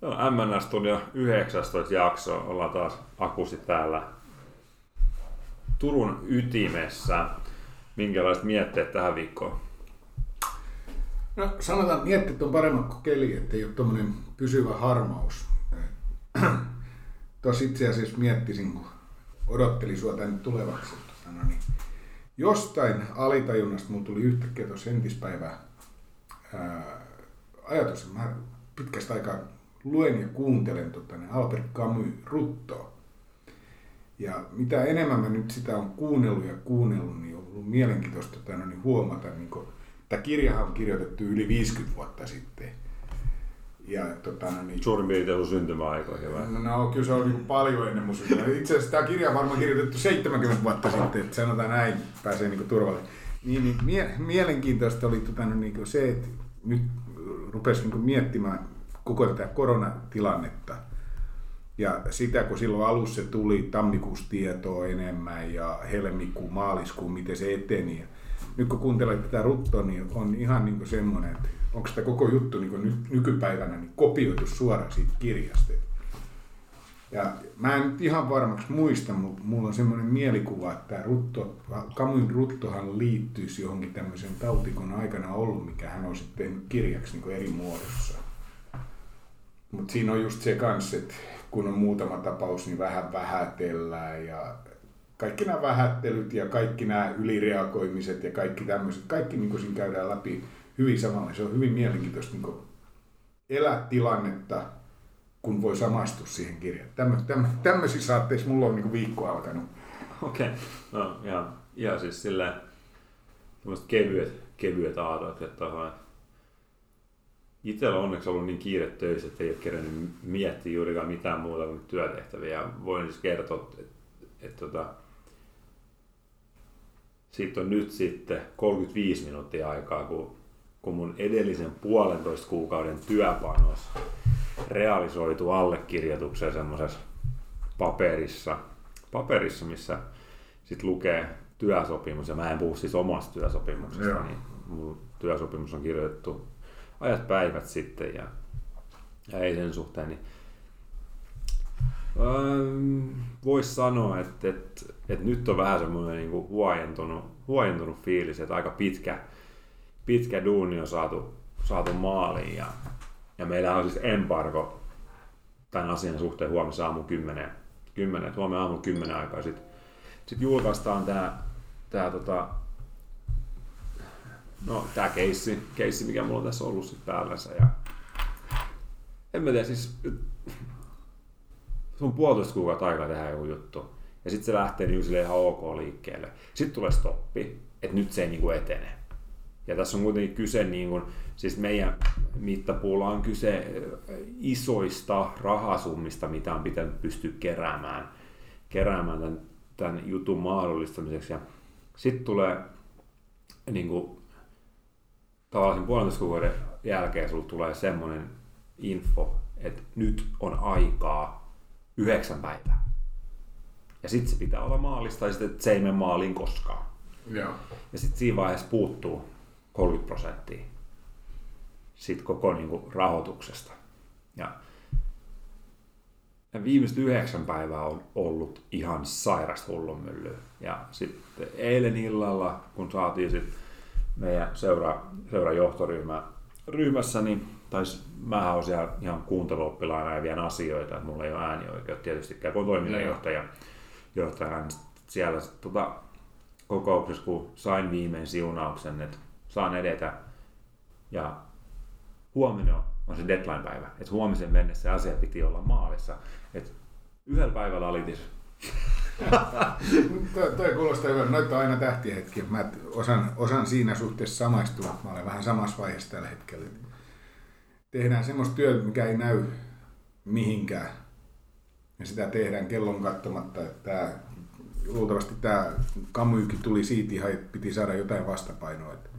No, MNS Studio 19 jakso, ollaan taas akusti täällä Turun ytimessä. Minkälaiset mietteet tähän viikkoon? No sanotaan, mietteet on paremmat kuin keli, ettei ole tuommoinen pysyvä harmaus. Tuossa itse asiassa miettisin, kun odottelin sua tänne tulevaksi. Tota, no niin, jostain alitajunnasta mulla tuli yhtäkkiä tuossa entispäivää ää, ajatus, että mä pitkästä aikaa luen ja kuuntelen tota, niin Albert Camus Ruttoa. Ja mitä enemmän mä nyt sitä on kuunnellut ja kuunnellut, niin on ollut mielenkiintoista tota, no niin huomata, niin kun, tämä kirjahan on kirjoitettu yli 50 vuotta sitten. Ja, tota, no niin, Suurin piirtein sun syntymäaikoihin vai? No, no kyllä se on niin paljon ennen mun. Itse asiassa tämä kirja on varmaan kirjoitettu 70 vuotta sitten, että sanotaan näin, pääsee niin turvalle. Niin, niin mie- mielenkiintoista oli tota, no, niin se, että nyt rupesi niin miettimään koko tätä koronatilannetta. Ja sitä, kun silloin alussa tuli tammikuussa tietoa enemmän ja helmikuun, maaliskuun, miten se eteni. Nyt kun kuuntelee tätä ruttoa, niin on ihan niin semmoinen, että onko tämä koko juttu niin ny- nykypäivänä niin kopioitu suoraan siitä kirjasta. Ja mä en nyt ihan varmaksi muista, mutta mulla on semmoinen mielikuva, että tämä rutto, Kamuin ruttohan liittyisi johonkin tämmöisen tautikon aikana ollut, mikä hän on sitten tehnyt kirjaksi niin eri muodossa. Mutta siinä on just se kanssa, että kun on muutama tapaus, niin vähän vähätellään ja kaikki nämä vähättelyt ja kaikki nämä ylireagoimiset ja kaikki tämmöiset, kaikki niin siinä käydään läpi hyvin samalla. Se on hyvin mielenkiintoista niin elää tilannetta, kun voi samastua siihen kirjaan. Tämmö, tämmö, tämmöisissä saatteissa mulla on niin viikko alkanut. Okei, okay. no ja, ja siis silleen kevyet, kevyet ajatukset tuohon. Itsellä on onneksi ollut niin kiire töissä, että ei ole kerännyt miettiä juurikaan mitään muuta kuin työtehtäviä. Voin siis kertoa, että, että, että, että siitä on nyt sitten 35 minuuttia aikaa, kun, kun mun edellisen puolentoista kuukauden työpanos realisoitu allekirjoitukseen semmoisessa paperissa, paperissa, missä sitten lukee työsopimus, ja mä en puhu siis omasta työsopimuksesta, Joo. niin mun työsopimus on kirjoitettu ajat päivät sitten, ja, ja ei sen suhteen, niin ähm, voisi sanoa, että, että, että, nyt on vähän semmoinen niin kuin huojentunut, huojentunut fiilis, että aika pitkä, pitkä duuni on saatu, saatu maaliin, ja ja meillä on siis embargo tämän asian suhteen huomisen aamu 10, 10 huomenna aamu 10 aikaa. Sitten sit julkaistaan tämä tää, tota, no, tää keissi, keissi, mikä mulla on tässä ollut sit päällänsä. Ja en mä tiedä, siis se on puolitoista kuukautta aikaa tehdä joku juttu. Ja sitten se lähtee niin ihan ok liikkeelle. Sitten tulee stoppi, että nyt se ei niinku etene. Ja tässä on kuitenkin kyse, niin kuin, siis meidän mittapuulla on kyse isoista rahasummista, mitä on pitänyt pystyä keräämään, keräämään tämän, tämän jutun mahdollistamiseksi. Ja sitten tulee niin kuin, tavallaan sen puolentoista kuukauden jälkeen sulla tulee semmoinen info, että nyt on aikaa yhdeksän päivää. Ja sitten se pitää olla maalista ja sitten se ei mene maaliin koskaan. Joo. Ja sitten siinä vaiheessa puuttuu 30 prosenttia sit koko niin kuin, rahoituksesta. Ja, ja viimeiset yhdeksän päivää on ollut ihan sairasta hullunmyllyä. Ja sitten eilen illalla, kun saatiin sit meidän seura, seura johtoryhmä ryhmässä, niin tais mä oon siellä ihan kuunteluoppilaana ja vien asioita, että mulla ei ole äänioikeutta tietystikään, kun toiminnanjohtaja johtaja, siellä tota, kokouksessa, kun sain viimein siunauksen, että saan edetä. Ja huomenna on se deadline-päivä. Että huomisen mennessä asia piti olla maalissa. Että yhdellä päivällä alitis. Toi, toi kuulostaa hyvältä. Noita aina tähtihetki. Mä osan, osan siinä suhteessa samaistua. Mä olen vähän samassa vaiheessa tällä hetkellä. Tehdään semmoista työtä, mikä ei näy mihinkään. Ja sitä tehdään kellon katsomatta. Että luultavasti tämä kamyykin tuli siitä ihan, että piti saada jotain vastapainoa. Että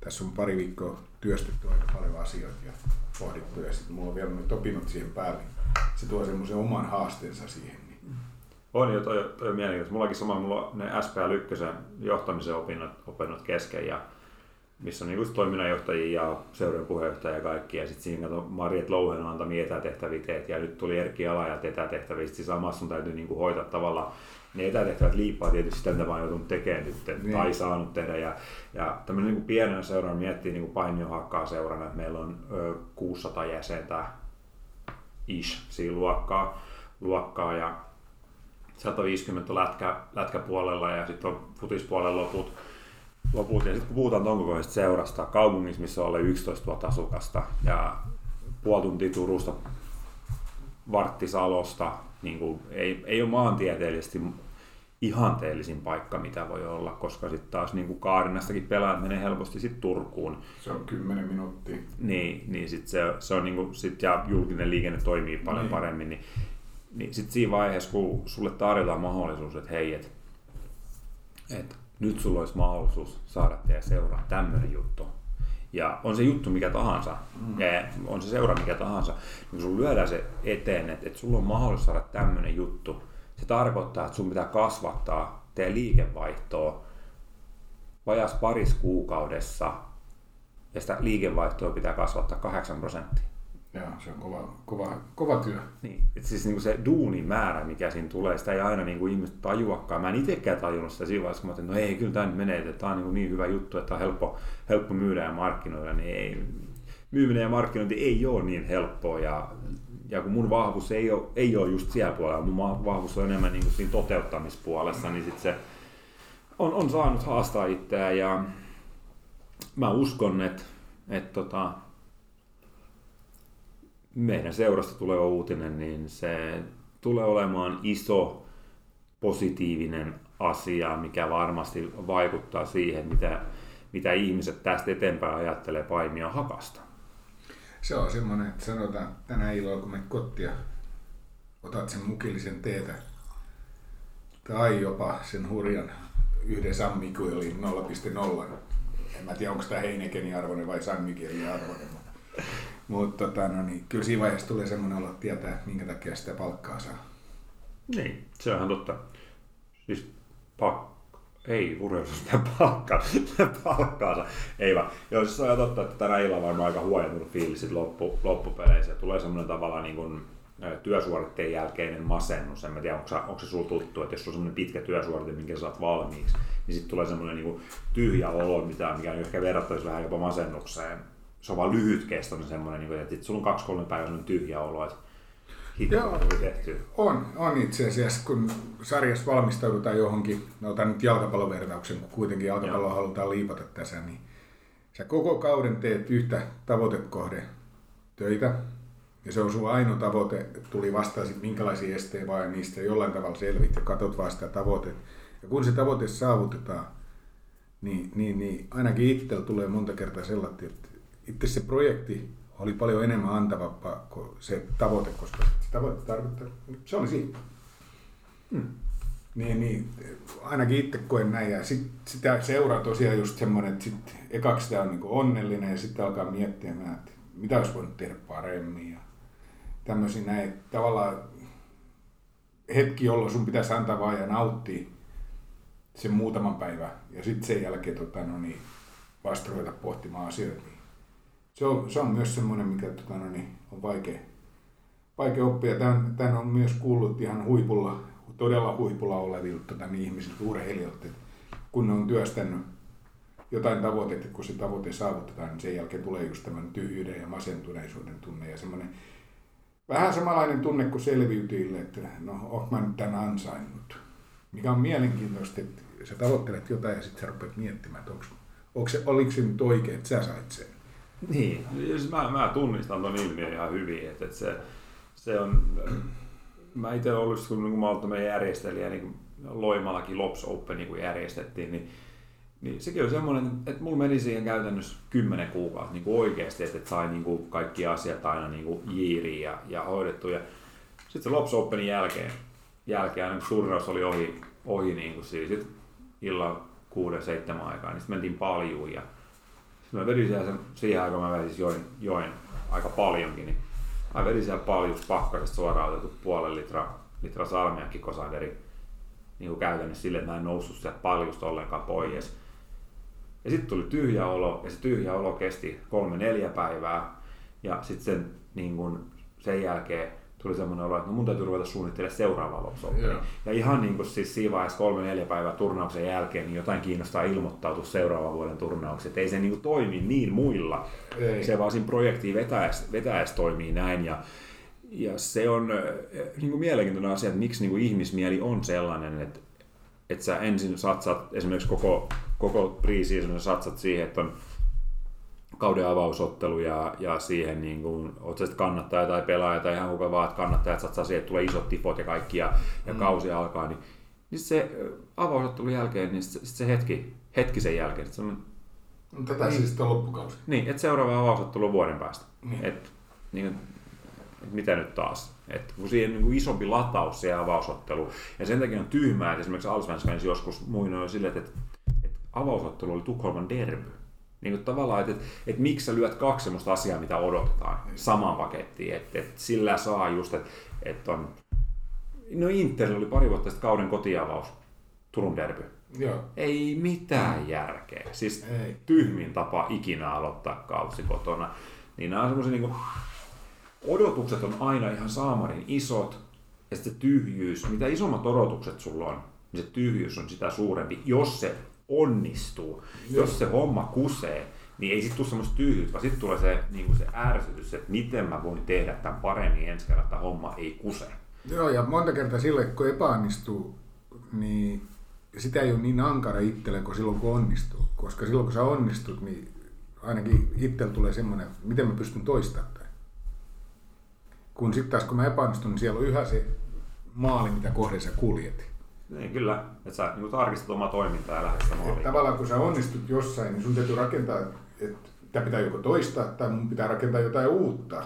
tässä on pari viikkoa työstetty aika paljon asioita ja pohdittu ja sitten mulla on vielä opinnot siihen päälle. Se tuo semmoisen oman haasteensa siihen. On jo, toi, toi on mielenkiintoista. Mullakin sama, mulla on ne SPL 1 johtamisen opinnot, opinnot kesken ja missä on niin toiminnanjohtajia ja seuran puheenjohtaja ja kaikki. Ja sitten siinä kato Marjet Louhen antoi etätehtäviä teet ja nyt tuli Erkki Alajat etätehtäviä. Sitten samassa on täytyy niin kuin hoitaa tavallaan ne etätehtävät liippaa tietysti sitä, mitä mä oon joutunut tekemään nyt niin. tai saanut tehdä. Ja, ja tämmöinen niin pienen seuran miettii niin Painio hakkaa seurana, että meillä on ö, 600 jäsentä ish siinä luokkaa, luokkaa ja 150 lätkä, lätkäpuolella ja sitten on futispuolella loput. loput. Ja sitten kun puhutaan tuon kokoisesta seurasta kaupungissa, missä on alle 11 000 asukasta ja puoli tuntia Turusta, vartti Salosta, niin kuin, ei, ei ole maantieteellisesti ihanteellisin paikka, mitä voi olla, koska sitten taas niin kuin Kaarinastakin pelaat menee helposti sitten Turkuun. Se on 10 minuuttia. Niin, niin sit se, se on niin kuin, sit, ja julkinen liikenne toimii paljon niin. paremmin, niin, niin sitten siinä vaiheessa, kun sulle tarjotaan mahdollisuus, että hei, et, et nyt sulla olisi mahdollisuus saada teidän seuraa tämmöinen juttu, ja on se juttu mikä tahansa, mm. ja on se seura mikä tahansa, niin kun sun lyödään se eteen, että, että sulla on mahdollisuus saada tämmöinen juttu, se tarkoittaa, että sun pitää kasvattaa teidän liikevaihtoa vajas paris kuukaudessa, ja sitä liikevaihtoa pitää kasvattaa 8 prosenttia. Joo, se on kova, kova, kova työ. Niin, et siis niin se duunin määrä, mikä siinä tulee, sitä ei aina niin kuin ihmiset tajuakaan. Mä en itsekään tajunnut sitä siinä vaiheessa, kun mä että no ei, kyllä tämä nyt menee, että tämä on niin, niin hyvä juttu, että on helppo, helppo myydä ja markkinoida, niin ei, myyminen ja markkinointi ei ole niin helppoa ja, ja kun mun vahvuus ei ole, ei ole just siellä puolella, mun vahvuus on enemmän niin kuin siinä toteuttamispuolessa, niin sit se on, on saanut haastaa itseään ja mä uskon, että, että tota, meidän seurasta tuleva uutinen, niin se tulee olemaan iso positiivinen asia, mikä varmasti vaikuttaa siihen, mitä, mitä ihmiset tästä eteenpäin ajattelee paimia hakasta. Se on semmoinen, että sanotaan tänä illalla, kun menet kotia, otat sen mukillisen teetä, tai jopa sen hurjan yhden Sammiku oli 0,0. En mä tiedä, onko tämä Heinekenin arvoinen vai Sammikin arvoinen. Mutta tota, no niin, kyllä siinä vaiheessa tulee semmoinen että tietää, että minkä takia sitä palkkaa saa. Niin, se on totta. Siis pak... Ei urheilussa sitä palkkaa, palkkaa saa. Ei vaan. Joo, siis on totta, että tänä illalla varmaan aika huojentunut fiilis loppu, loppupeleissä. Tulee semmoinen tavalla niin kuin, työsuoritteen jälkeinen masennus. En mä tiedä, onko, se, onko se sulla tuttu, että jos on semmoinen pitkä työsuorite, minkä saat valmiiksi, niin sitten tulee semmoinen niin tyhjä olo, mitä, mikä ehkä verrattaisi vähän jopa masennukseen se on vaan lyhytkestoinen semmoinen, niin että sulla on kaksi-kolme päivää tyhjä olo, että Joo, tehty. On, on itse asiassa, kun sarjassa valmistaudutaan johonkin, no otan nyt jalkapallovertauksen, kun kuitenkin jalkapallo Joo. halutaan liipata tässä, niin sä koko kauden teet yhtä tavoitekohde töitä, ja se on sun ainoa tavoite, tuli vastaan sitten minkälaisia esteitä vai niistä jollain tavalla selvit ja katot vaan sitä tavoite. Ja kun se tavoite saavutetaan, niin, niin, niin ainakin itsellä tulee monta kertaa sellainen, että itse se projekti oli paljon enemmän antavampaa kuin se tavoite, koska se tavoite tarkoittaa, se oli siinä. Hmm. Niin, niin, ainakin itse koen näin. Ja sit, sitä seuraa tosiaan just semmoinen, että sit ekaksi sitä on niin onnellinen ja sitten alkaa miettiä, että mitä olisi voinut tehdä paremmin. Ja tämmöisiä näin, tavallaan hetki, jolloin sun pitäisi antaa vaan ja nauttia sen muutaman päivän ja sitten sen jälkeen tota, no niin, vasta ruveta pohtimaan asioita. Se on, se on myös semmoinen, mikä tota, no niin, on vaikea, vaikea oppia. Tämän, tämän on myös kuullut ihan huipulla, todella huipulla olevilta tota, niin ihmisiltä, urheilijoilta, kun ne on työstänyt jotain tavoitetta, kun se tavoite saavutetaan, niin sen jälkeen tulee just tämän tyhjyyden ja masentuneisuuden tunne ja semmoinen vähän samanlainen tunne kuin selviytyjille, että no, oon mä nyt tämän ansainnut. Mikä on mielenkiintoista, että sä tavoittelet jotain ja sitten sä rupeat miettimään, että onko, onko se, oliko se nyt oikein, että sä sait sen. Niin, siis mä, mä tunnistan ton ilmiön ihan hyvin, että, että se, se on, mä itse ollut, kun, kun mä ollut meidän järjestelijä, niin Loimallakin Lops Open niin kun järjestettiin, niin, niin sekin oli semmoinen, että mulla meni siihen käytännössä kymmenen kuukautta niin oikeasti, että, sai niin kuin kaikki asiat aina niin kuin jiiriin ja, ja hoidettu. Ja sitten se Lops Openin jälkeen, jälkeen aina kun turnaus oli ohi, ohi niin kuin siis, illan kuuden, seitsemän aikaa, niin sitten mentiin paljuun ja mä vedin siellä sen, siihen aikaan mä vedin join, join aika paljonkin, niin mä vedin siellä paljon pakkasesta suoraan otettu puolen litra, litra salmiakki kosanderi niin kuin käytännössä silleen, että mä en noussut sieltä paljusta ollenkaan pois. Ja sitten tuli tyhjä olo, ja se tyhjä olo kesti kolme neljä päivää. Ja sitten sen, niin kun, sen jälkeen tuli semmoinen olo, että no mun täytyy ruveta suunnittelemaan seuraavaa loppusoppia. Ja ihan niin kuin siis siinä vaiheessa kolme neljä päivää turnauksen jälkeen, niin jotain kiinnostaa ilmoittautua seuraavan vuoden turnaukseen. Ei se niin kuin toimi niin muilla. Ei. Se vaan siinä projektiin vetäessä, vetäessä toimii näin. Ja, ja se on niin kuin mielenkiintoinen asia, että miksi niin kuin ihmismieli on sellainen, että, että sä ensin satsat esimerkiksi koko, koko pre-season satsat siihen, että on kauden avausottelu ja, ja siihen niin kuin, oot sä kannattaja tai pelaaja tai ihan kuka vaan, että kannattajat satsaa siihen, että tulee isot tifot ja kaikki ja, ja mm. kausi alkaa, niin, niin se avausottelun jälkeen, niin sit, sit se hetki, hetki sen jälkeen, että semmoinen, no, Tätä niin, siis loppukausi. Niin, että seuraava avausottelu on vuoden päästä. Niin. Et, niin, et mitä nyt taas? Et kun siihen niin kuin isompi lataus siihen avausottelu. Ja sen takia on tyhmää, että esimerkiksi Alsvenskanissa joskus muinoin silleen, että, että avausottelu oli Tukholman derby. Niin kuin tavallaan, että, että, että miksi sä lyöt kaksi sellaista asiaa, mitä odotetaan samaan pakettiin. Että, että sillä saa just, että, että on... No Inter oli pari vuotta sitten kauden kotiavaus, Turun derby. Joo. Ei mitään järkeä. Siis Ei. tyhmin tapa ikinä aloittaa kausi kotona. Niin nämä on semmoisia niin odotukset on aina ihan saamarin isot. Ja sitten se tyhjyys, mitä isommat odotukset sulla on, niin se tyhjyys on sitä suurempi, jos se onnistuu. Joo. Jos se homma kusee, niin ei sitten tule semmoista tyhjyyttä, vaan sitten tulee se, niin se ärsytys, että miten mä voin tehdä tämän paremmin ensi kerralla, että homma ei kuse. Joo, ja monta kertaa sille, kun epäonnistuu, niin sitä ei ole niin ankara itselle kuin silloin, kun onnistuu. Koska silloin, kun sä onnistut, niin ainakin itsellä tulee semmoinen, miten mä pystyn toistamaan tämän. Kun sitten taas, kun mä epäonnistun, niin siellä on yhä se maali, mitä kohden sä kuljet. Niin, kyllä, että sä niin tarkistat omaa toimintaa ja lähdet sitä maaliin. Tavallaan kun sä onnistut jossain, niin sun täytyy rakentaa, että tämä pitää joko toistaa tai mun pitää rakentaa jotain uutta,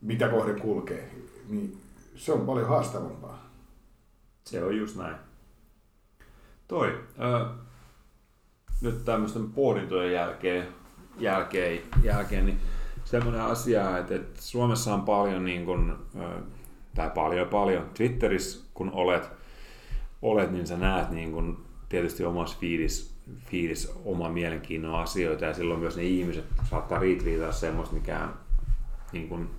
mitä kohde kulkee. Niin se on paljon haastavampaa. Se on just näin. Toi, äh, nyt tämmöisten pohdintojen jälkeen, jälkeen, jälkeen niin semmoinen asia, että, että Suomessa on paljon, niin kuin, äh, tai paljon paljon, Twitterissä kun olet, olet, niin sä näet niin kun tietysti omassa fiilis, fiilis oma mielenkiinnon asioita ja silloin myös ne ihmiset saattaa retweetaa semmoista, mikä niin kun,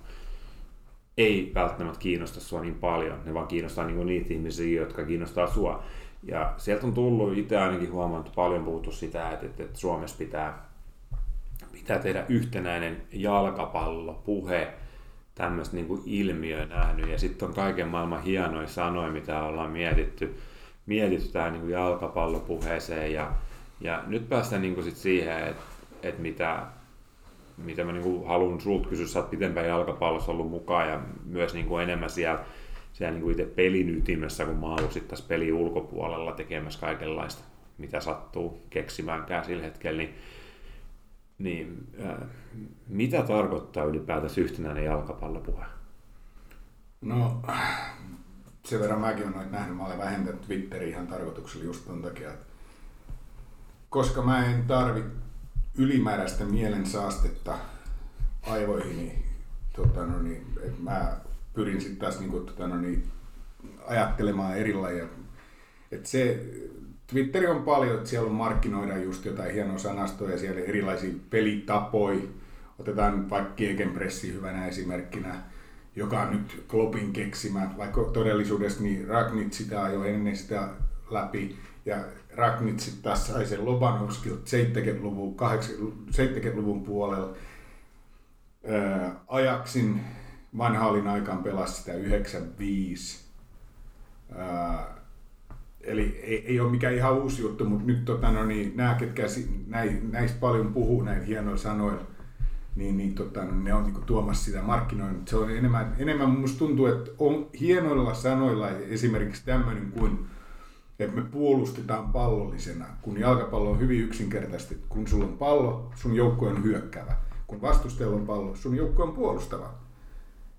ei välttämättä kiinnosta sua niin paljon, ne vaan kiinnostaa niin niitä ihmisiä, jotka kiinnostaa sua. Ja sieltä on tullut itse ainakin huomannut paljon puhuttu sitä, että, että, että Suomessa pitää, pitää tehdä yhtenäinen jalkapallopuhe, tämmöistä niin ilmiöä nähnyt. Ja sitten on kaiken maailman hienoja sanoja, mitä ollaan mietitty mietitty tähän niin jalkapallopuheeseen ja, ja nyt päästään niin kuin sit siihen, että, että mitä, mitä mä niin kuin haluan sulta kysyä, sä oot pitempään jalkapallossa ollut mukaan ja myös niin kuin enemmän siellä, siellä niin kuin itse pelin ytimessä, kun mä oon sitten pelin ulkopuolella tekemässä kaikenlaista, mitä sattuu keksimäänkään sillä hetkellä, niin, niin äh, mitä tarkoittaa ylipäätänsä yhtenäinen jalkapallopuhe? No, sen verran mäkin olen noita nähnyt, mä olen vähentänyt Twitteriä ihan tarkoituksella just ton takia, että koska mä en tarvi ylimääräistä mielen saastetta aivoihin, niin, tota, no niin että mä pyrin sitten taas niin kuin, tota, no niin, ajattelemaan erilaisia. että se, Twitteri on paljon, että siellä on markkinoida just jotain hienoa sanastoa ja siellä erilaisia pelitapoja. Otetaan vaikka Gegenpressi hyvänä esimerkkinä joka on nyt Klopin keksimä, vaikka todellisuudessa niin Ragnit sitä jo ennen sitä läpi, ja Ragnitsit taas sai sen Lobanovskilta 70-luvun, 70-luvun puolella. Ajaksin vanhaalin aikaan pelasi sitä 95. eli ei, ei ole mikään ihan uusi juttu, mutta nyt tota, no niin, nämä, ketkä näistä paljon puhuu näin hienoilla sanoilla, niin, niin tota, ne on niinku tuomassa sitä markkinoinnin. Se on enemmän, enemmän musta tuntuu, että on hienoilla sanoilla esimerkiksi tämmöinen kuin, että me puolustetaan pallollisena, kun jalkapallo on hyvin yksinkertaisesti, kun sulla on pallo, sun joukkue on hyökkävä. Kun vastustajalla on pallo, sun joukkue on puolustava.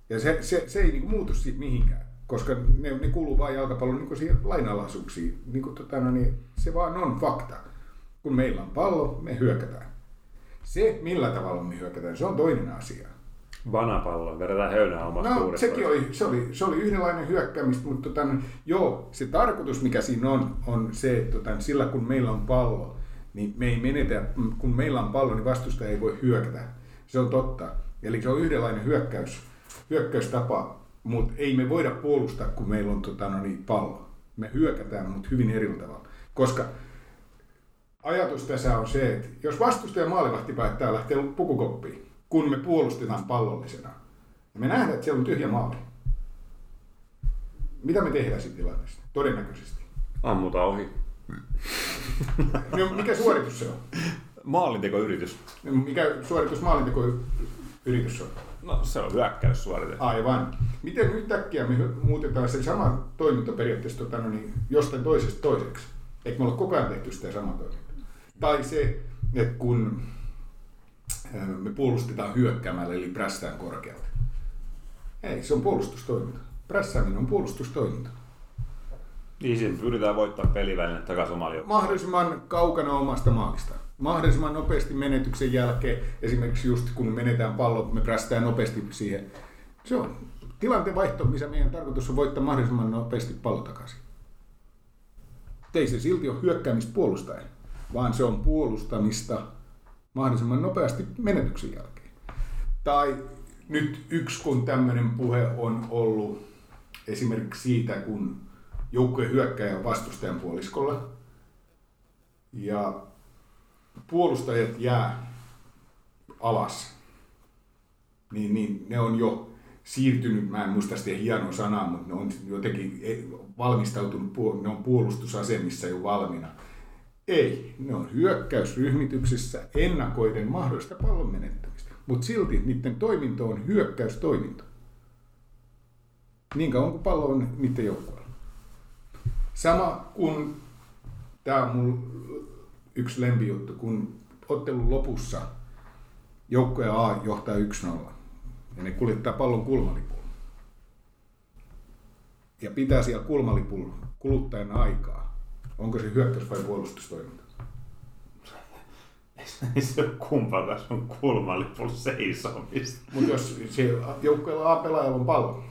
Ja se, se, se ei niinku muutu siitä mihinkään, koska ne, ne kuuluu vain jalkapallon niin siihen lainalaisuuksiin. Niin kuin, tota, no niin, se vaan on fakta. Kun meillä on pallo, me hyökätään. Se, millä tavalla me hyökätään, se on toinen asia. Vanapallo, vedetään höynää omasta No, sekin oli, se oli, se oli yhdenlainen hyökkäämistä, mutta tota, joo, se tarkoitus, mikä siinä on, on se, että tota, sillä kun meillä on pallo, niin me ei menetä, kun meillä on pallo, niin vastustaja ei voi hyökätä. Se on totta. Eli se on yhdenlainen hyökkäys, hyökkäystapa, mutta ei me voida puolustaa, kun meillä on tota, no niin, pallo. Me hyökätään, mutta hyvin eri tavalla. Koska ajatus tässä on se, että jos vastustaja maalivahti päättää lähteä pukukoppiin, kun me puolustetaan pallollisena, ja me nähdään, että siellä on tyhjä maali. Mitä me tehdään siinä tilanteessa? Todennäköisesti. Ammuta ohi. No, mikä suoritus se on? Maalintekoyritys. Mikä suoritus maalintekoyritys on? No se on hyökkäyssuorite. Aivan. Miten yhtäkkiä me muutetaan se sama toiminta periaatteessa tota, no niin, jostain toisesta toiseksi? Eikö me olla koko ajan tehty sitä samaa toimintaa? Tai se, että kun me puolustetaan hyökkäämällä, eli prässään korkealta. Ei, se on puolustustoiminta. Prässääminen on puolustustoiminta. Niin, siinä pyritään voittaa peliväline takaisin omalle Mahdollisimman kaukana omasta maalista. Mahdollisimman nopeasti menetyksen jälkeen, esimerkiksi just kun menetään pallo, me prästään nopeasti siihen. Se on tilanteen vaihto, missä meidän tarkoitus on voittaa mahdollisimman nopeasti pallo takaisin. Ei se silti ole hyökkäämistä puolustaen, vaan se on puolustamista mahdollisimman nopeasti menetyksen jälkeen. Tai nyt yksi, kun tämmöinen puhe on ollut esimerkiksi siitä, kun joukkojen hyökkäjä on vastustajan puoliskolla ja puolustajat jää alas, niin, niin ne on jo siirtynyt, mä en muista sitä hienoa sanaa, mutta ne on jotenkin valmistautunut, ne on puolustusasemissa jo valmiina. Ei, ne on hyökkäysryhmityksissä ennakoiden mahdollista pallon menettämistä. Mutta silti niiden toiminto on hyökkäystoiminto. Niin kauan kuin pallo on niiden joukkueella. Sama kuin tämä on mun yksi lempijuttu, kun ottelun lopussa joukkoja A johtaa 1-0 ja ne kuljettaa pallon kulmalipulla. Ja pitää siellä kulmalipulla kuluttajan aikaa. Onko se hyökkäys vai puolustustoiminta? Ei se ole kumpaakaan, se on kulmalipulla seisomista. Mutta jos joukkueella A-pelaajalla on pallo,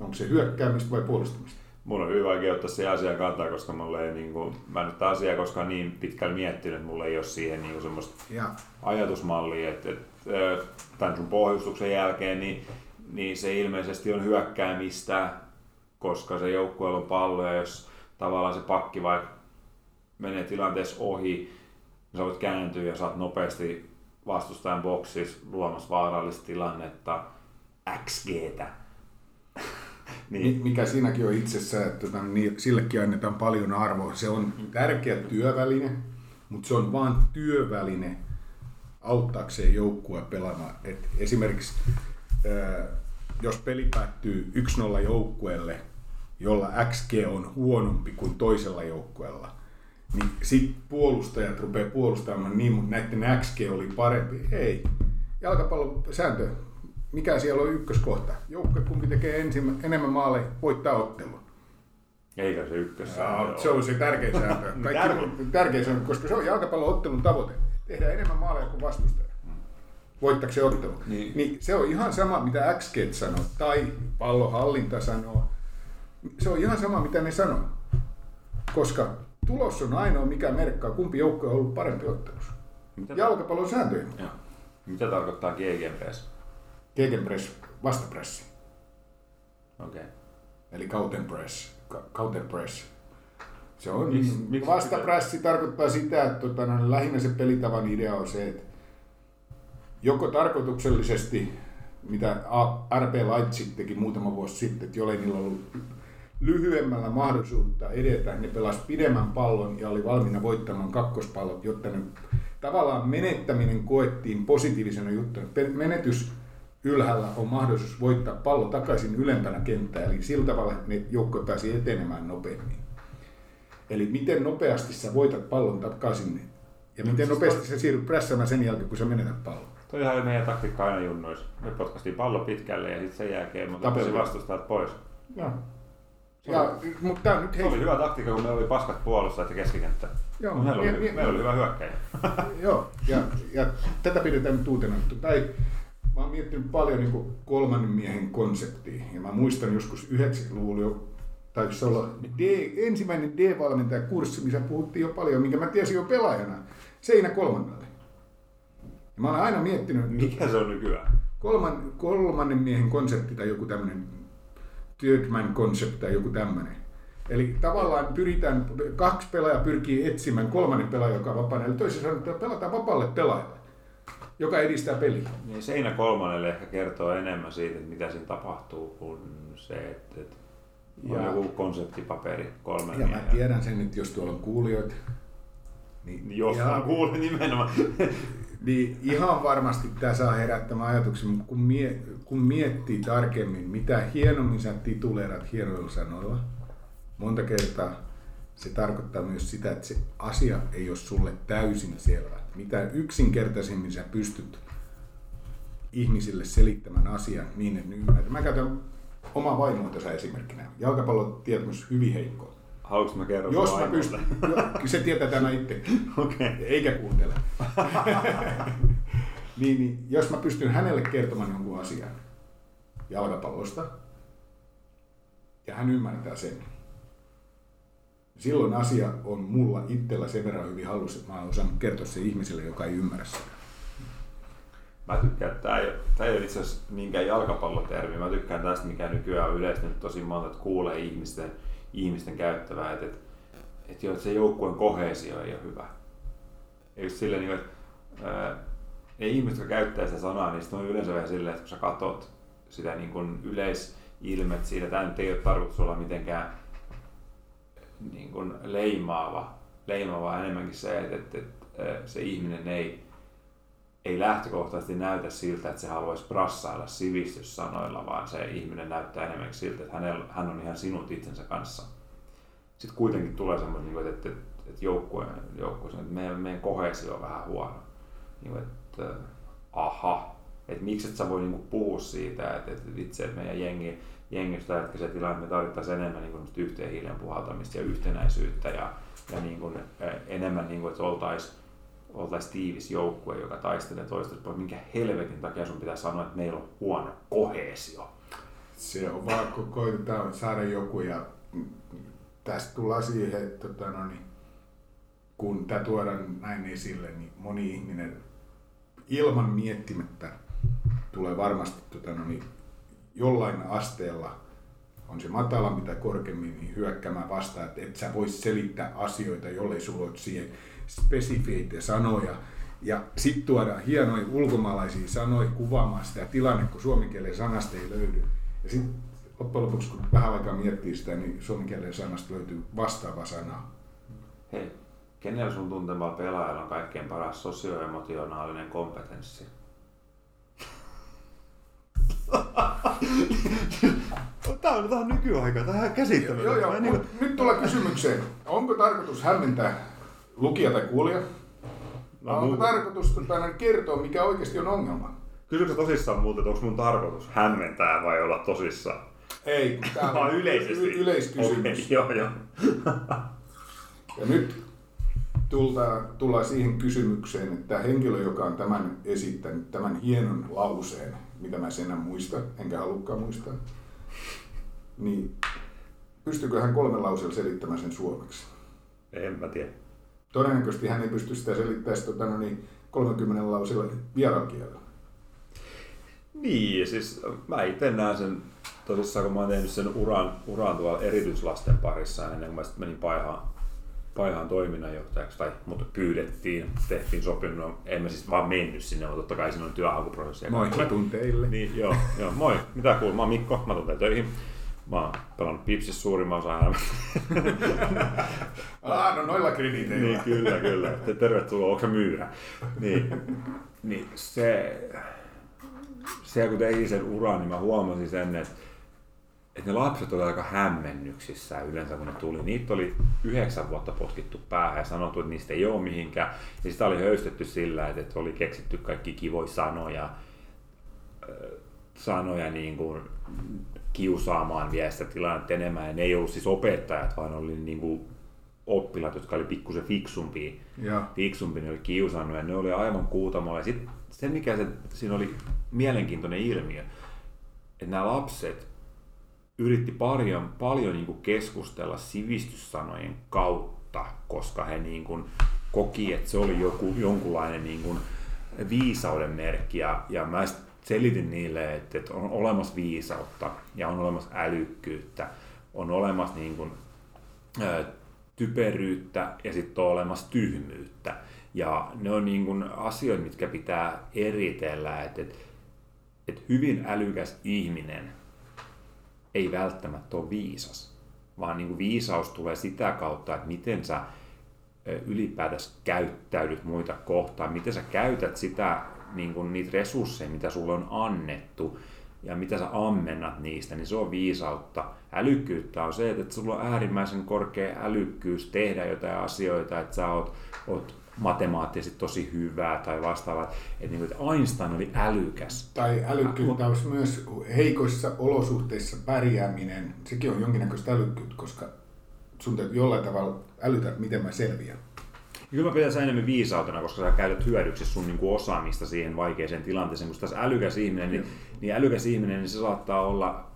onko se hyökkäämistä vai puolustamista? Mun on hyvin vaikea ottaa se asia kantaa, koska mulla ei niin kuin, mä en nyt asiaa koskaan niin pitkälle miettinyt, että mulla ei ole siihen niin semmoista ja. ajatusmallia, että, että tämän sun pohjustuksen jälkeen niin, niin se ilmeisesti on hyökkäämistä, koska se joukkueella on pallo ja jos tavallaan se pakki vaikka menee tilanteessa ohi, niin sä voit kääntyä ja saat nopeasti vastustajan boksissa luomassa vaarallista tilannetta XGtä niin. Mikä siinäkin on itsessä, että tota, niin, sillekin annetaan paljon arvoa. Se on tärkeä työväline, mutta se on vain työväline auttaakseen joukkue pelaamaan. Et esimerkiksi jos peli päättyy 1-0 joukkueelle, jolla XG on huonompi kuin toisella joukkueella, niin sitten puolustajat rupeaa puolustamaan niin, mutta näiden XG oli parempi. Ei. Jalkapallon sääntö mikä siellä on ykköskohta? Joukkue kumpi tekee ensimmä, enemmän maaleja, voittaa ottelun. Eikä se ykkös. se on se tärkein sääntö. Kaikki tärkein sääntö, koska se on jalkapallon ottelun tavoite. Tehdään enemmän maaleja kuin vastustaja. se ottelu. Niin. niin. se on ihan sama, mitä XG sanoo, tai pallohallinta sanoo. Se on ihan sama, mitä ne sanoo. Koska tulos on ainoa, mikä merkkaa, kumpi joukko on ollut parempi ottelussa. Mitä Jalkapallon sääntöjä. Mitä tarkoittaa GGPS? Gegenpress, vastapressi. Okei. Okay. Eli counterpress. Counterpress. Se on, miks, miks vastapressi tarkoittaa sitä, että tota, no, lähinnä se pelitavan idea on se, että joko tarkoituksellisesti, mitä RP Leipzig teki muutama vuosi sitten, että jollei niillä ollut lyhyemmällä mahdollisuutta edetä, ne pelasi pidemmän pallon ja oli valmiina voittamaan kakkospallot, jotta ne tavallaan menettäminen koettiin positiivisena juttuna. Menetys ylhäällä on mahdollisuus voittaa pallo takaisin ylempänä kenttää, eli sillä tavalla ne joukko pääsi etenemään nopeammin. Eli miten nopeasti sä voitat pallon takaisin ja miten siis nopeasti toi... sä siirryt prässäämään sen jälkeen, kun sä menetät pallon. Toi oli meidän taktiikka aina junnoissa. Me potkastiin pallo pitkälle ja sitten sen jälkeen me otettiin vastustajat pois. Joo. Ja, mutta nyt hei... Se oli hyvä taktiikka, kun meillä oli paskat puolussa ja keskikenttä. Joo, meillä, oli, ja, meillä oli hyvä hyökkäjä. Joo, ja, ja tätä pidetään nyt uutena. Tai mä oon miettinyt paljon niin kolmannen miehen konseptia. Ja mä muistan joskus 90-luvulla jo taisi olla D, ensimmäinen D-valmentajakurssi, missä puhuttiin jo paljon, minkä mä tiesin jo pelaajana, seinä kolmannelle. Ja mä olen aina miettinyt... Mikä se on nykyään? Kolman, kolmannen miehen konsepti tai joku tämmöinen third man concept tai joku tämmöinen. Eli tavallaan pyritään, kaksi pelaajaa pyrkii etsimään kolmannen pelaajan, joka on vapaana. Eli toisin sanoen, että pelataan vapaalle pelaajalle, joka edistää peliä. Niin seinä kolmannelle ehkä kertoo enemmän siitä, että mitä siinä tapahtuu, kuin se, että, että on Ja- joku konseptipaperi kolmen Ja mä tiedän sen, että jos tuolla on kuulijoita, niin, Jos ihan, mä kuulin nimenomaan. Niin ihan varmasti tämä saa herättämään ajatuksen, mutta kun, mie, kun miettii tarkemmin, mitä hienommin sä tituleerat hienoilla sanoilla, monta kertaa se tarkoittaa myös sitä, että se asia ei ole sulle täysin selvä. Mitä yksinkertaisemmin sä pystyt ihmisille selittämään asian niin, että ymmärrät. Mä käytän omaa vaimoa tässä esimerkkinä. Jalkapallon tietämys hyvin heikko. Haluatko mä kerron Jos mä pystyn, jo, se tietää tämä itse, Okei. eikä kuuntele. niin, niin, jos mä pystyn hänelle kertomaan jonkun asian jalkapallosta, ja hän ymmärtää sen, silloin asia on mulla itsellä sen verran hyvin hallussa, että mä osaan kertoa se ihmiselle, joka ei ymmärrä sitä. Mä tykkään, että ei, tää ei ole itse asiassa niinkään jalkapallotermi. Mä tykkään tästä, mikä nykyään on yleistynyt tosi monta, että kuulee ihmisten, ihmisten käyttävää, että, että, että, että se joukkueen kohesio ei ole hyvä. Just silleen, niin että ää, ne ihmiset, jotka käyttää sitä sanaa, niin sitten on yleensä vähän silleen, että kun sä katsot sitä niin kuin yleisilmet siitä, tämä nyt ei ole tarkoitus olla mitenkään niin kuin leimaava, leimaava enemmänkin se, että, että, että se ihminen ei, ei lähtökohtaisesti näytä siltä, että se haluaisi brassailla sivistyssanoilla, vaan se ihminen näyttää enemmän siltä, että hänellä, hän on ihan sinut itsensä kanssa. Sitten kuitenkin tulee semmoinen, niin että, että, että joukkue, joukkue että meidän, meidän kohesio on vähän huono. Niin kuin, että aha, että miksi et sä voi niin puhua siitä, että, että itse että meidän jengi, jengistä tällä se tilanne, me tarvittaisiin enemmän niin yhteen hiilen puhaltamista ja yhtenäisyyttä ja, ja niin kuin, eh, enemmän, niin kuin, että oltaisiin oltaisiin tiivis joukkue, joka taistelee toista pois. Minkä helvetin takia sun pitää sanoa, että meillä on huono kohesio? Se on vaan, kun koitetaan saada joku ja tästä tullaan siihen, että tota, no niin, kun tämä tuodaan näin esille, niin moni ihminen ilman miettimättä tulee varmasti tota, no niin, jollain asteella, on se matalampi tai korkeammin, niin hyökkäämään vastaan, että et sä vois selittää asioita, jollei sulla ole siihen spesifeitä sanoja. Ja sitten tuodaan hienoja ulkomaalaisia sanoja kuvaamaan sitä tilannetta, kun suomen kielen sanasta ei löydy. Ja sitten loppujen lopuksi, kun vähän aikaa miettii sitä, niin suomen kielen sanasta löytyy vastaava sana. Hei, kenellä sun tuntemalla pelaajalla on kaikkein paras sosioemotionaalinen kompetenssi? Tää on, tää on nykyaika, tää on käsittämätöntä. Joo, joo, niinku- mut nyt tulee kysymykseen. Onko tarkoitus hämmentää lukija tai kuulija? No, onko muu- tarkoitus tota, kertoa, mikä oikeasti on ongelma? Kysytkö tosissaan muuten, että onko mun tarkoitus hämmentää vai olla tosissaan? Ei, tämä on yleisesti. y- yleiskysymys. Okei, joo, joo. Ja nyt tullaan, tullaan siihen kysymykseen, että henkilö, joka on tämän esittänyt, tämän hienon lauseen, mitä mä sen en muista, enkä halukkaan muistaa, niin pystyykö hän kolmen lauseella selittämään sen suomeksi? En mä tiedä. Todennäköisesti hän ei pysty sitä selittämään tota, no niin, 30 lauseella vieraan kielellä. Niin, siis mä itse näen sen tosissaan, kun mä oon tehnyt sen uran, uran tuolla erityislasten parissa ennen kuin mä sitten menin Paihaan, Paihaan toiminnanjohtajaksi, tai mut pyydettiin, tehtiin sopimus, no, en mä siis vaan mennyt sinne, mutta totta kai siinä on työhakuprosessi. ja Moi, mä tuun teille. Niin, joo, joo, moi. Mitä kuuluu? Mä oon Mikko, mä tulen töihin. Mä oon pelannut Pipsissä suurimman osan elämästä. Ah, no noilla krediteillä. Niin, kyllä, kyllä. Te- Tervetuloa, onko se myyrä? Niin, niin se, se, kun tein sen uran, niin mä huomasin sen, että, että ne lapset olivat aika hämmennyksissä yleensä, kun ne tuli. Niitä oli yhdeksän vuotta potkittu päähän ja sanottu, että niistä ei ole mihinkään. Ja sitä oli höystetty sillä, että, oli keksitty kaikki kivoja sanoja, sanoja niin kuin kiusaamaan vie sitä tilannetta enemmän. Ja ne ei ollut siis opettajat, vaan oli niin kuin oppilaat, jotka oli pikkusen fiksumpia, Joo. fiksumpi, ne oli kiusannut ja ne oli aivan kuutamolla. Ja sitten se, mikä se, siinä oli mielenkiintoinen ilmiö, että nämä lapset yritti paljon, paljon niin kuin keskustella sivistyssanojen kautta, koska he niin kuin koki, että se oli joku, jonkunlainen niin kuin viisauden merkki. Ja, ja mä selitin niille, että, että on olemassa viisautta ja on olemassa älykkyyttä, on olemassa niin kuin, ä, typeryyttä ja sitten on olemassa tyhmyyttä. Ja ne on niin kuin asioita, mitkä pitää eritellä, että, että, että hyvin älykäs ihminen ei välttämättä ole viisas, vaan niin kuin viisaus tulee sitä kautta, että miten sä ylipäätänsä käyttäydyt muita kohtaan, miten sä käytät sitä, niin kuin niitä resursseja, mitä sulle on annettu, ja mitä sä ammennat niistä, niin se on viisautta. Älykkyyttä on se, että sulla on äärimmäisen korkea älykkyys tehdä jotain asioita, että sä oot, oot matemaattisesti tosi hyvää tai vastaavaa. Että, niin että Einstein oli älykäs. Tai älykkyyttä olisi myös heikoissa olosuhteissa pärjääminen. Sekin on jonkinnäköistä älykkyyttä, koska sun täytyy jollain tavalla älytä, miten mä selviän. Kyllä mä pidän enemmän viisautena, koska sä käytät hyödyksi sun niin kuin osaamista siihen vaikeaseen tilanteeseen. Kun tässä älykäs ihminen, niin, niin älykäs ihminen, niin se saattaa olla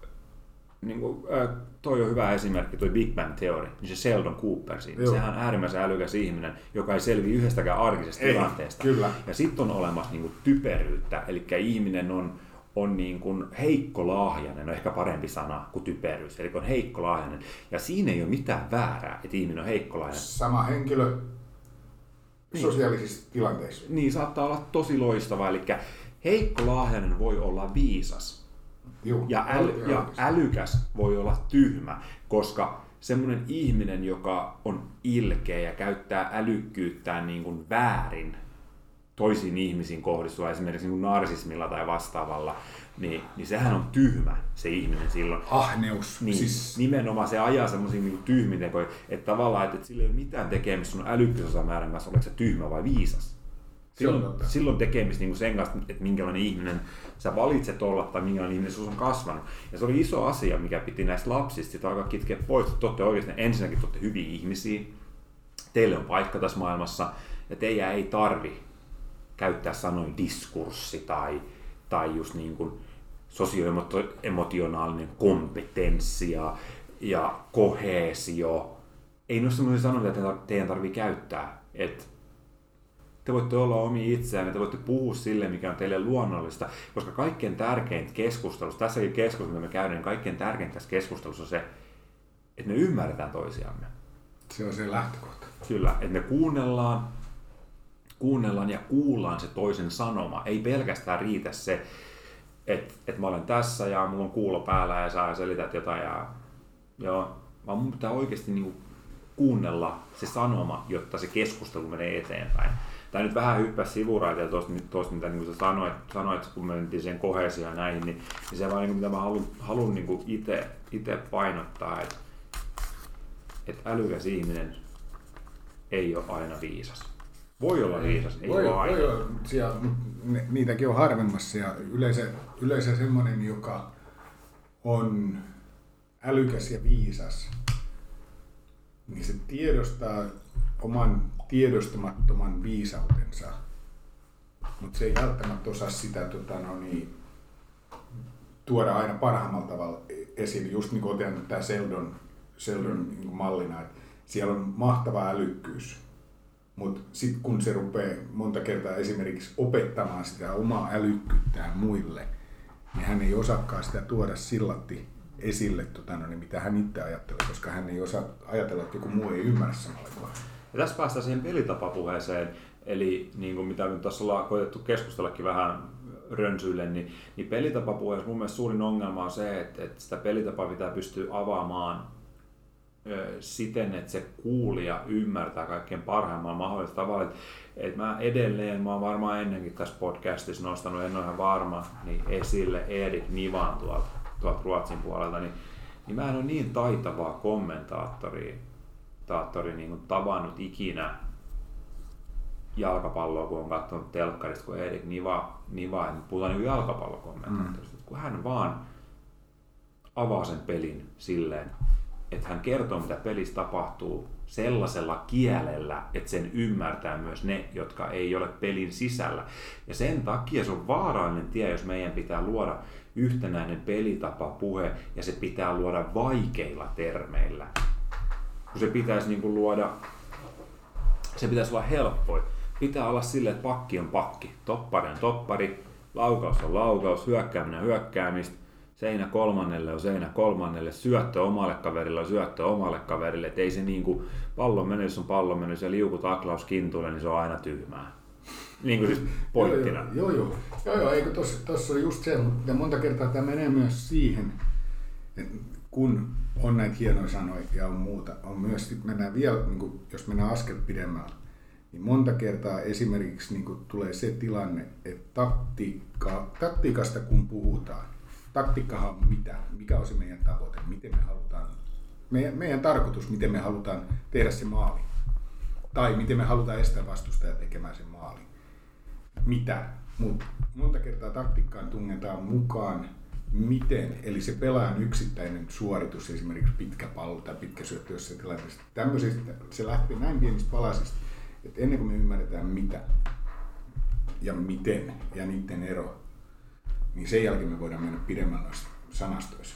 niin kuin, äh, toi on hyvä esimerkki, toi Big Bang Theory, niin se Sheldon Cooper siinä. Joo. Sehän on äärimmäisen älykäs ihminen, joka ei selvi yhdestäkään arkisesta ei, tilanteesta. Kyllä. Ja sitten on olemassa niin kuin, typeryyttä, eli ihminen on, on niin kuin heikkolahjainen, on ehkä parempi sana kuin typeryys, eli on heikkolahjainen. Ja siinä ei ole mitään väärää, että ihminen on heikkolahjainen. Sama henkilö niin. sosiaalisissa tilanteissa. Niin, saattaa olla tosi loistava, eli heikkolahjainen voi olla viisas Joo, ja, äly, ja älykäs voi olla tyhmä, koska semmoinen ihminen, joka on ilkeä ja käyttää älykkyyttään niin kuin väärin toisiin ihmisiin kohdistua, esimerkiksi niin kuin narsismilla tai vastaavalla, niin, niin sehän on tyhmä se ihminen silloin. Ahneus. Niin, siis... Nimenomaan se ajaa semmoisia niin tyhmintekoja, että tavallaan, että, että sillä ei ole mitään tekemistä sun älykkyysosamäärän kanssa, oletko se tyhmä vai viisas. Silloin, silloin tekemistä niin sen kanssa, että minkälainen ihminen sä valitset olla tai minkälainen ihminen sinussa on kasvanut. Ja se oli iso asia, mikä piti näistä lapsista sitä alkaa kitkeä pois. Te olette oikeasti ensinnäkin te olette hyviä ihmisiä, teille on paikka tässä maailmassa ja teidän ei tarvi käyttää sanoin diskurssi tai, tai just niin kuin sosioemotionaalinen kompetenssi ja, ja kohesio. Ei ne ole sellaisia sanoja, että teidän tarvitsee käyttää. Että te voitte olla omi itseään, te voitte puhua sille, mikä on teille luonnollista, koska kaikkein tärkeintä keskustelussa, tässäkin keskustelussa, me käydään, niin kaikkein tärkeintä tässä keskustelussa on se, että me ymmärretään toisiamme. Se on se lähtökohta. Kyllä, että me kuunnellaan, kuunnellaan ja kuullaan se toisen sanoma. Ei pelkästään riitä se, että, että mä olen tässä ja mulla on kuulo päällä ja sä selität jotain ja joo, vaan mun pitää oikeasti niin kuunnella se sanoma, jotta se keskustelu menee eteenpäin. Tämä nyt vähän hyppää sivuraiteilla tuosta, tuosta mitä niin sä sanoit, sanoit, kun me mentiin sen kohesioon näihin, niin, niin se vaan niin mitä mä haluan, haluan niin itse painottaa, että, että älykäs ihminen ei ole aina viisas. Voi olla viisas, ei voi, aina. Voi olla, siellä, niitäkin on harvemmassa ja yleensä, yleensä semmoinen, joka on älykäs ja viisas, niin se tiedostaa oman tiedostamattoman viisautensa, mutta se ei välttämättä osaa sitä tota, no niin, tuoda aina parhaimmalla tavalla esiin. Just niin kuin otan tämä Seldon, Seldon mm. niin mallina, että siellä on mahtava älykkyys, mutta sitten kun se rupeaa monta kertaa esimerkiksi opettamaan sitä omaa älykkyyttään muille, niin hän ei osaakaan sitä tuoda sillatti esille, tota, no, niin mitä hän itse ajattelee, koska hän ei osaa ajatella, että joku muu ei ymmärrä samalla tavalla. Ja tässä päästään siihen pelitapapuheeseen, eli niin kuin mitä nyt tässä ollaan koetettu keskustellakin vähän rönsyille, niin, niin pelitapapuheessa mun mielestä suurin ongelma on se, että, että sitä pelitapaa pitää pystyä avaamaan siten, että se kuulija ymmärtää kaikkein parhaimmalla mahdollisella tavalla. Että, että mä edelleen, mä oon varmaan ennenkin tässä podcastissa nostanut, en ole ihan varma, niin esille Erik Nivan tuolta, tuolta Ruotsin puolelta, niin, niin mä en ole niin taitavaa kommentaattoria kommentaattori niin kuin tavannut ikinä jalkapalloa, kun on katsonut telkkarista, kun Erik Niva, Niva puhutaan niin jalkapallokommentaattorista, mm. kun hän vaan avaa sen pelin silleen, että hän kertoo, mitä pelissä tapahtuu sellaisella kielellä, että sen ymmärtää myös ne, jotka ei ole pelin sisällä. Ja sen takia se on vaarallinen tie, jos meidän pitää luoda yhtenäinen pelitapa, puhe, ja se pitää luoda vaikeilla termeillä. Kun se pitäisi niin kuin luoda, se pitäisi olla helppoa. Pitää olla silleen, että pakki on pakki, toppari on toppari, laukaus on laukaus, hyökkääminen on hyökkäämistä, seinä kolmannelle on seinä kolmannelle, syöttö omalle kaverille on syöttö omalle kaverille, että ei se niinku pallon mene, jos on pallon mennyt ja liuku taklaus kintulle, niin se on aina tyhmää. Niin kuin siis pointtina. Joo, joo. joo, joo eikö tossa, tossa on just se, mutta monta kertaa tämä menee myös siihen, että kun on näitä hienoja sanoja ja on muuta, on myös, sit mennään vielä, niin kuin, jos mennään askel pidemmällä, niin monta kertaa esimerkiksi niin kuin, tulee se tilanne, että taktiikka, taktiikasta kun puhutaan, taktiikkahan on mitä, mikä on se meidän tavoite, miten me halutaan, meidän, meidän tarkoitus, miten me halutaan tehdä se maali. Tai miten me halutaan estää vastustaja tekemään sen maali. Mitä? Mutta monta kertaa taktiikkaan tunnetaan mukaan miten, eli se pelaajan yksittäinen suoritus, esimerkiksi pitkä pallo tai pitkä syöttö jossain tilanteessa, tämmöisistä, se lähtee näin pienistä palasista, että ennen kuin me ymmärretään mitä ja miten ja niiden ero, niin sen jälkeen me voidaan mennä pidemmällä noissa sanastoissa.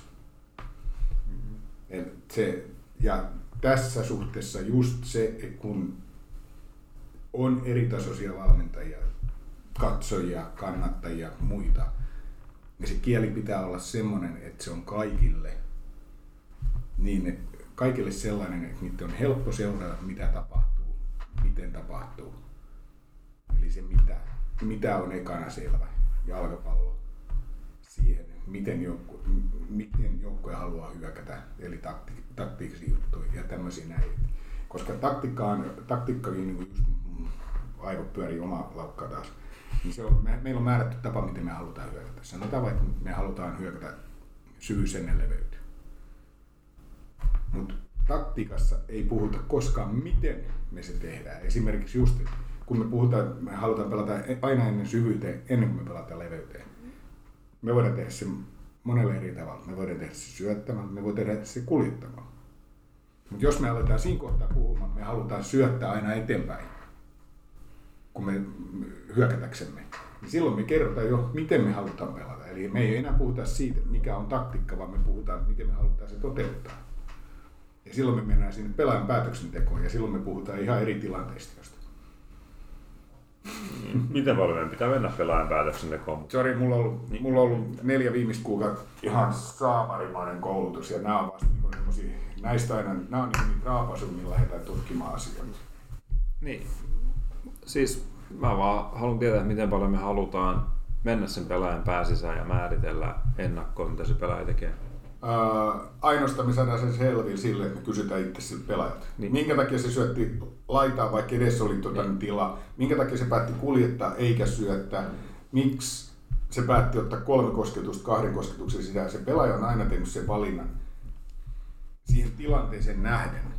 Mm-hmm. se, ja tässä suhteessa just se, kun on eritasoisia valmentajia, katsojia, kannattajia, muita, niin se kieli pitää olla semmoinen, että se on kaikille niin, että kaikille sellainen, että niitä on helppo seurata, mitä tapahtuu, miten tapahtuu. Eli se mitä, mitä on ekana selvä, jalkapallo, siihen, miten, joukku, miten joukkue haluaa hyökätä, eli takti, taktiikisia juttuja ja tämmöisiä näin. Koska taktiikkaan, taktiikkakin niin just aivot pyörii oma laukkaa taas. Niin se on, me, meillä on määrätty tapa, miten me halutaan hyökätä. Sanotaan vaikka, että me halutaan hyökätä syvyys ennen leveyttä. Mutta taktiikassa ei puhuta koskaan, miten me se tehdään. Esimerkiksi just, kun me puhutaan, että me halutaan pelata aina ennen syvyyteen, ennen kuin me pelataan leveyteen me voidaan tehdä se monella eri tavalla. Me voidaan tehdä se syöttämällä, me voidaan tehdä se kuljettamalla. Mutta jos me aletaan siinä kohtaa puhumaan, me halutaan syöttää aina eteenpäin, kun me hyökätäksemme, niin silloin me kerrotaan jo, miten me halutaan pelata. Eli me ei enää puhuta siitä, mikä on taktiikka, vaan me puhutaan, miten me halutaan se toteuttaa. Ja silloin me mennään sinne pelaajan päätöksentekoon ja silloin me puhutaan ihan eri tilanteista, Miten paljon meidän pitää mennä pelaajan päätöksentekoon? Sori, mulla on ollut, niin. mulla on ollut neljä viimeistä kuukautta ihan saamarimainen koulutus ja nämä on vasta niin näistä aina, nämä on niin raapasuja, millä lähdetään tutkimaan asioita. Niin, siis mä vaan haluan tietää, miten paljon me halutaan mennä sen pelaajan pääsisään ja määritellä ennakkoon, mitä se pelaaja tekee. Äh, ainoastaan me saadaan sen selville sille, että me kysytään itse siltä pelaajalta. Niin. Minkä takia se syötti laitaa, vaikka edessä oli tuota niin. tila? Minkä takia se päätti kuljettaa eikä syöttää? Miksi se päätti ottaa kolme kosketusta kahden kosketuksen sisään? Se pelaaja on aina tehnyt sen valinnan siihen tilanteeseen nähden.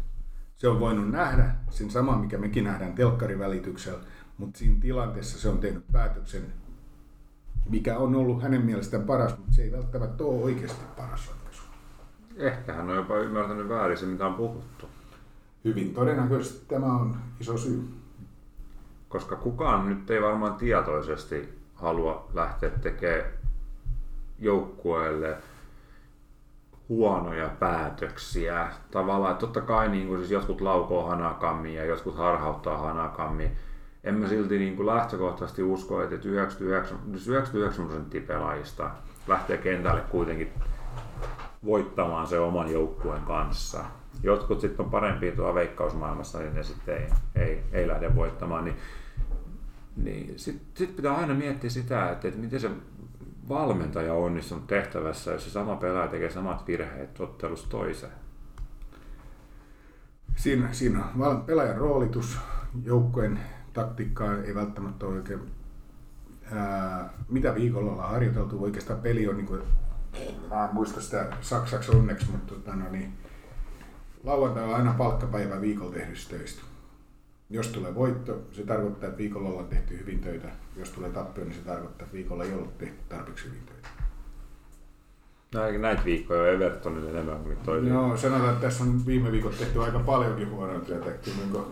Se on voinut nähdä sen saman, mikä mekin nähdään telkkarivälityksellä, mutta siinä tilanteessa se on tehnyt päätöksen mikä on ollut hänen mielestään paras, mutta se ei välttämättä ole oikeasti paras Ehkä hän on jopa ymmärtänyt väärin se, mitä on puhuttu. Hyvin todennäköisesti tämä on iso syy. Koska kukaan nyt ei varmaan tietoisesti halua lähteä tekemään joukkueelle huonoja päätöksiä. Tavallaan, totta kai niin kuin siis jotkut laukoo hanakammin ja jotkut harhauttaa hanakammin. En mä silti niin kuin lähtökohtaisesti usko, että 99, 99 prosenttia pelaajista lähtee kentälle kuitenkin voittamaan se oman joukkueen kanssa. Jotkut sitten on parempia tuolla veikkausmaailmassa, niin ne sitten ei, ei, ei lähde voittamaan. Niin, niin sitten sit pitää aina miettiä sitä, että, että miten se valmentaja onnistunut tehtävässä, jos se sama pelaaja tekee samat virheet ottelussa toiseen. Siinä, siinä on pelaajan roolitus, joukkueen taktiikkaa ei välttämättä ole oikein ää, mitä viikolla ollaan harjoiteltu. Oikeastaan peli on niin kuin mä en muista sitä saksaksi onneksi, mutta tota, no niin, lauantai on aina palkkapäivä viikolla tehdystä töistä. Jos tulee voitto, se tarkoittaa, että viikolla ollaan tehty hyvin töitä. Jos tulee tappio, niin se tarkoittaa, että viikolla ei ollut tehty tarpeeksi hyvin töitä. Näitä, näitä viikkoja on Evertonille enemmän kuin toi. Joo, sanotaan, että tässä on viime viikot tehty aika paljonkin huonoa työtä. Niin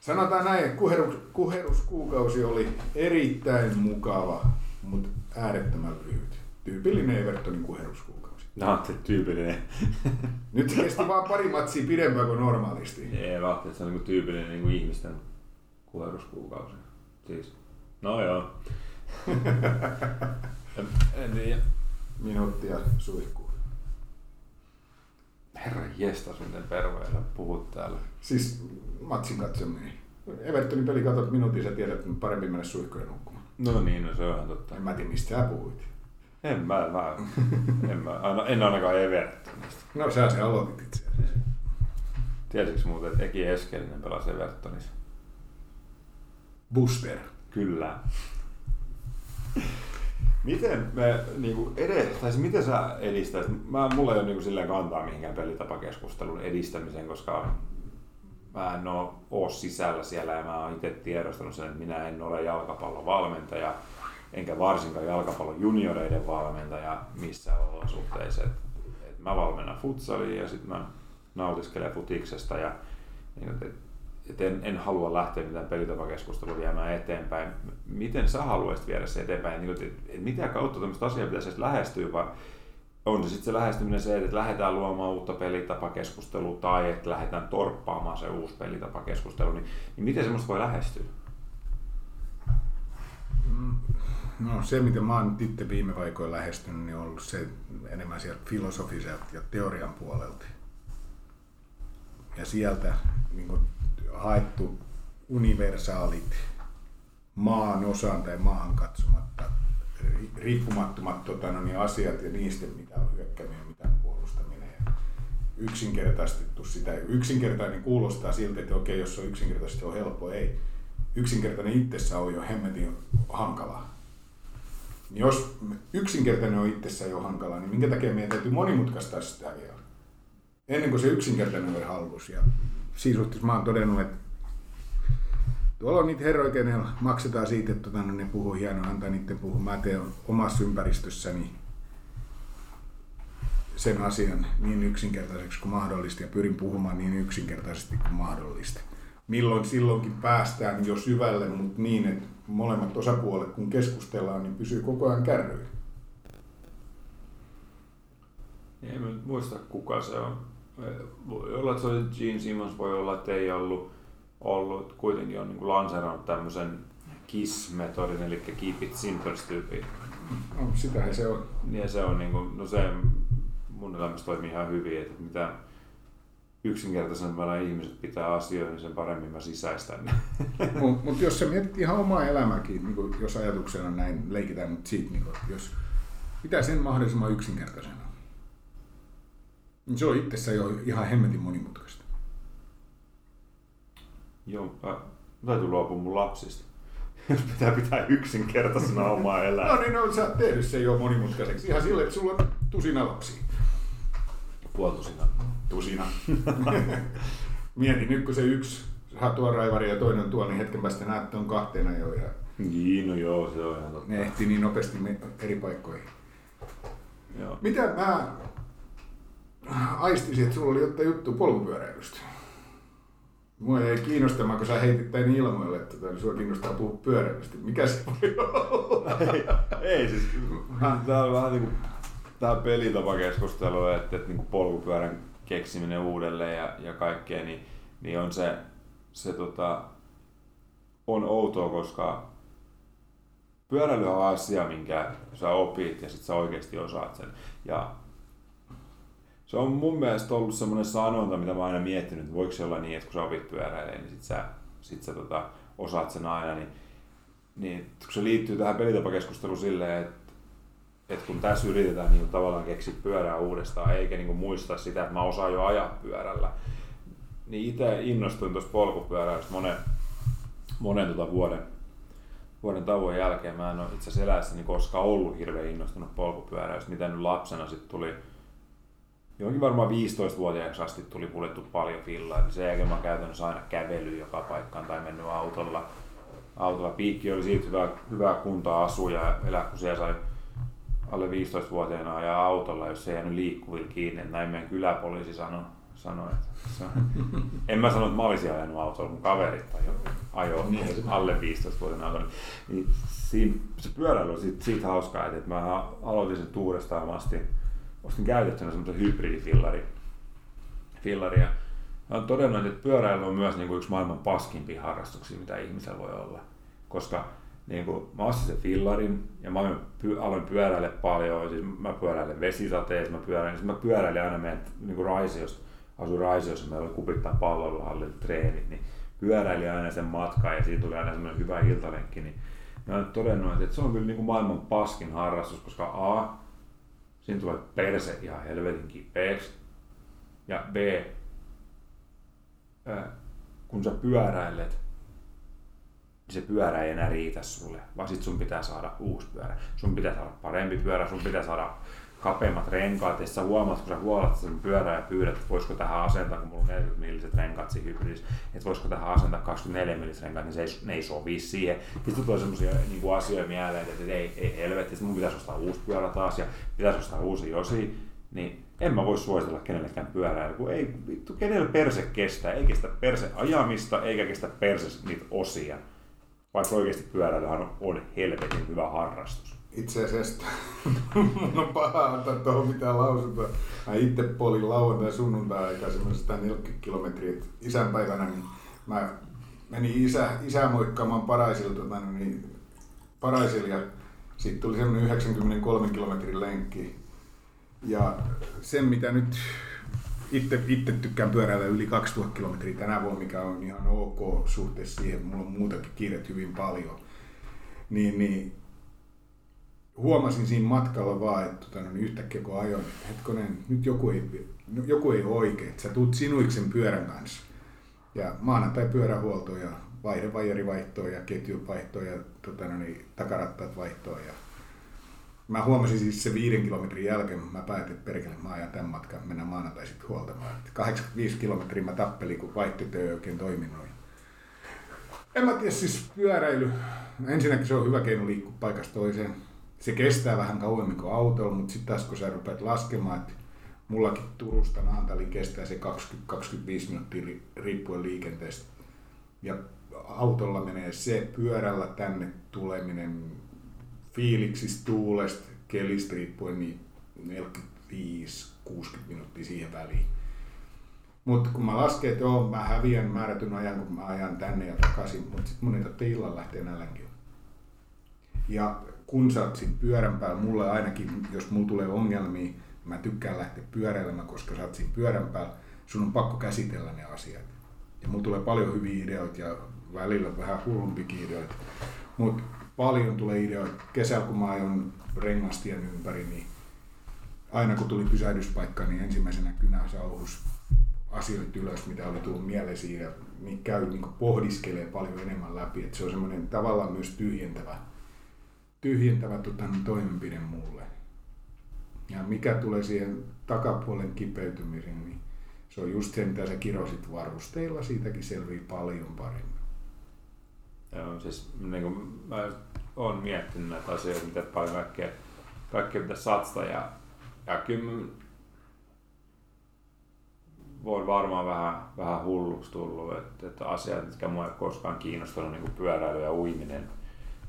Sanotaan näin, että kuherus, kuheruskuukausi oli erittäin mukava, mutta äärettömän lyhyt. Tyypillinen Evertonin kuheruskuukausi. No, se tyypillinen. Nyt se kesti vaan pari matsia pidempään kuin normaalisti. Ei vaan, se on niinku tyypillinen niinku ihmisten kuheruskuukausi. Siis, no joo. en, en tiedä. Minuuttia suihkuun. Herra jestas, miten pervoilla puhut täällä. Siis matsin katsominen. Evertonin peli katsot minuutin, sä tiedät, että parempi mennä suihkuun nukkumaan. No niin, no se on ihan totta. En mä tiedä, mistä sä puhuit. En mä, mä en, mä, aina, en ainakaan Evertonista. No sä se aloitit itse asiassa. Tiesitkö muuten, että Eki Eskelinen pelasi Evertonissa? Booster. Kyllä. Miten me niinku edes, tai siis miten sä edistäisit, mä, mulla ei ole niinku silleen kantaa mihinkään pelitapakeskustelun edistämiseen, koska mä en oo, oo sisällä siellä ja mä oon itse tiedostanut sen, että minä en ole jalkapallon valmentaja, enkä varsinkaan jalkapallon junioreiden valmentaja missään olosuhteissa. Et, et mä valmennan futsalia ja sitten mä nautiskelen futiksesta ja niin, et, et en, en halua lähteä mitään pelitapakeskustelua viemään eteenpäin. Miten sä haluaisit viedä se eteenpäin? Niin, et, et mitä kautta tämmöistä asiaa pitäisi edes lähestyä, vai on se sitten se lähestyminen se, että lähdetään luomaan uutta pelitapakeskustelua tai että lähdetään torppaamaan se uusi pelitapakeskustelu, niin, niin miten semmoista voi lähestyä? No se, miten mä oon itse viime aikoina lähestynyt, niin on ollut se enemmän sieltä filosofiselta ja teorian puolelta. Ja sieltä niin kuin, haettu universaalit maan osaan tai maahan katsomatta ri- riippumattomat tota, no, niin asiat ja niistä, mitä on hyökkääminen ja mitä on puolustaminen. Ja yksinkertaistettu sitä. Yksinkertainen kuulostaa siltä, että okei, jos on yksinkertaisesti, se on helppo. Ei. Yksinkertainen itsessä on jo hemmetin hankalaa. Niin jos yksinkertainen on itsessään jo hankalaa, niin minkä takia meidän täytyy monimutkaistaa sitä vielä? Ennen kuin se yksinkertainen oli halvus. Ja siinä suhteessa mä oon todennut, että tuolla on niitä herroja, kenellä maksetaan siitä, että tota, no ne puhuu hienoa, antaa niiden puhua. Mä teen omassa ympäristössäni sen asian niin yksinkertaiseksi kuin mahdollista ja pyrin puhumaan niin yksinkertaisesti kuin mahdollista. Milloin silloinkin päästään jo syvälle, mutta niin, että molemmat osapuolet kun keskustellaan, niin pysyy koko ajan kärryillä. En mä muista kuka se on. Voi olla, että se oli Gene Simmons, voi olla, että ei ollut. ollut. Kuitenkin on niin lanseerannut tämmöisen KISS-metodin, eli Keep It Simple-tyypin. No, sitähän se on. Ja se on niin kuin, no se mun elämässä toimii ihan hyvin, että mitä yksinkertaisempana ihmiset pitää asioita, niin sen paremmin mä sisäistän. ne. Mutta mut jos sä mietit ihan omaa elämääkin, niin kun, jos ajatuksena näin leikitään, mutta siitä, niin kun, jos pitää sen mahdollisimman yksinkertaisena, niin se on itsessään jo ihan hemmetin monimutkaista. Joo, mä, mä täytyy luopua mun lapsista. Jos pitää pitää yksinkertaisena omaa No elämää. niin, no sä oot tehnyt sen jo monimutkaiseksi. Ihan sille, että sulla on tusina lapsia. Puoltusina. Tusina. Mieti nyt, kun se yksi tuo raivari ja toinen tuo, niin hetken päästä näet, että on kahteena jo. Ja Niin, no joo, se on ihan totta. ne ehtii niin nopeasti eri paikkoihin. Joo. Mitä mä aistisin, että sulla oli jotain juttu polkupyöräilystä? Mua ei kiinnostamaan, kun sä heitit tän ilmoille, että tota, sua kiinnostaa puhua pyöräilystä. Mikä se voi olla? ei, ei siis, tää on vähän niinku tää pelitapakeskustelu, että, että niinku polkupyörän keksiminen uudelleen ja, ja kaikkea, niin, niin on se, se tota, on outoa, koska pyöräily on asia, minkä sä opit ja sit sä oikeasti osaat sen. Ja se on mun mielestä ollut semmoinen sanonta, mitä mä oon aina miettinyt, että voiko se olla niin, että kun sä opit pyöräilemään, niin sit sä, sit sä tota, osaat sen aina, niin, niin kun se liittyy tähän pelitapakeskusteluun silleen, että, että kun tässä yritetään niin tavallaan keksiä pyörää uudestaan, eikä niin muistaa sitä, että mä osaan jo ajaa pyörällä, niin itse innostuin tuosta polkupyöräilystä monen, monen tota vuoden, vuoden tauon jälkeen. Mä en ole itse asiassa eläessäni koskaan ollut hirveän innostunut polkupyöräilystä, mitä nyt lapsena sitten tuli Johonkin varmaan 15-vuotiaaksi asti tuli kuljettu paljon fillaa. Niin sen jälkeen mä käytännössä aina kävely joka paikkaan tai mennyt autolla. Autolla piikki oli siitä hyvää, hyvää kuntoa asua ja elää, kun siellä sai alle 15-vuotiaana ajaa autolla, jos se ei jäänyt liikkuvilla kiinni. Näin meidän kyläpoliisi sanoi. sanoi että en mä sano, että mä olisin ajanut autolla, mun kaverit ajoi ajo alle 15-vuotiaana autolla. Niin siinä, se pyöräily on siitä, siitä hauskaa, että mä aloitin sen uudestaan. Mä ostin, ostin käytettynä semmoisen hybridifillari. Fillari, ja mä oon todennut, että pyöräily on myös niin kuin yksi maailman paskimpia harrastuksia, mitä ihmisellä voi olla. Koska niin kuin, mä ostin sen fillarin ja mä aloin pyöräillä paljon. Siis mä pyöräilen vesisateessa, mä pyöräilen, siis mä pyöräilen aina meidän niin Raisiossa, asuin Raisiossa, meillä oli kupittain pallolla treenit, niin pyöräilin aina sen matkan ja siitä tuli aina semmoinen hyvä iltalenkki. Niin mä olen todennut, että se on kyllä niin kuin maailman paskin harrastus, koska A, siinä tulee perse ihan helvetin kipeäksi. Ja B, kun sä pyöräilet, niin se pyörä ei enää riitä sulle, vaan sit sun pitää saada uusi pyörä. Sun pitää saada parempi pyörä, sun pitää saada kapeammat renkaat, ja sä huomaat, kun sä huolat sen pyörää ja pyydät, että voisiko tähän asentaa, kun mulla on 40 milliset renkaat siinä hybridissä, että voisiko tähän asentaa 24 milliset renkaat, niin se ei, ne ei sovi siihen. Sitten tulee semmoisia niin asioita mieleen, että ei, ei helvetti, että mun pitäisi ostaa uusi pyörä taas ja pitäisi ostaa uusi osi, niin en mä voi suositella kenellekään pyörää, kun ei vittu, kenellä perse kestää, ei kestä perse ajamista, eikä kestä perse niitä osia vaikka oikeasti pyöräilyhän on, helvetin hyvä harrastus. Itse asiassa mun on paha antaa tuohon mitään lausuntoa. Mä itse polin lauantai sunnuntai aikaa semmoisen 140 kilometriä. Isänpäivänä niin mä menin isä, isä moikkaamaan Paraisilta, tota, niin Paraisilla ja sitten tuli semmoinen 93 kilometrin lenkki. Ja sen mitä nyt itse, itse tykkään pyöräillä yli 2000 kilometriä tänä vuonna, mikä on ihan ok suhteessa siihen, mulla on muutakin kiiret hyvin paljon. Niin, niin huomasin siinä matkalla vaan, että tota, no, niin yhtäkkiä kun ajoin, että hetkonen, nyt joku ei, joku ei ole oikein, että sä tuut sinuiksen pyörän kanssa. Ja maanantai pyörähuolto ja vaihdevajeri ja ketjuvaihtoa ja tota, no, niin, takarattaat vaihtoa ja Mä huomasin siis se viiden kilometrin jälkeen, mä päätin, että perkele, mä ajan tämän matkan, mennään maanantai sitten huoltamaan. 85 kilometriä mä tappelin, kun vaihtoehto ei oikein toiminut. En mä tiedä, siis pyöräily, ensinnäkin se on hyvä keino liikkua paikasta toiseen. Se kestää vähän kauemmin kuin autolla, mutta sitten taas kun sä rupeat laskemaan, että mullakin Turusta Naantaliin kestää se 20-25 minuuttia riippuen liikenteestä. Ja autolla menee se pyörällä tänne tuleminen fiiliksistä, tuulesta, kelistä riippuen, niin 45-60 minuuttia siihen väliin. Mutta kun mä lasken, että joo, mä häviän määrätyn ajan, kun mä ajan tänne ja takaisin, mutta sitten mun ei tarvitse illalla lähteä nälänkin. Ja kun sä oot siinä pyörän päällä, mulle ainakin, jos mulla tulee ongelmia, mä tykkään lähteä pyöräilemään, koska sä oot siinä pyörän päällä, sun on pakko käsitellä ne asiat. Ja mulla tulee paljon hyviä ideoita ja välillä vähän hullumpikin ideoita. Mutta paljon tulee ideoita. Kesällä kun mä ajon rengastien ympäri, niin aina kun tuli pysähdyspaikka, niin ensimmäisenä kynäsauhus asioita ylös, mitä oli tullut mieleen ja niin käy niin pohdiskelee paljon enemmän läpi. Et se on semmoinen tavallaan myös tyhjentävä, tyhjentävä tota, toimenpide mulle. Ja mikä tulee siihen takapuolen kipeytymiseen, niin se on just se, mitä sä kirosit varusteilla, siitäkin selvii paljon paremmin. Joo, siis niin kuin, mä oon miettinyt näitä asioita, mitä paljon kaikkea, kaikkea pitäisi satsata ja, ja kyllä voi varmaan vähän, vähän hulluksi tullut, että, että asiat, mitkä mua ei koskaan kiinnostanut, niin kuin pyöräily ja uiminen.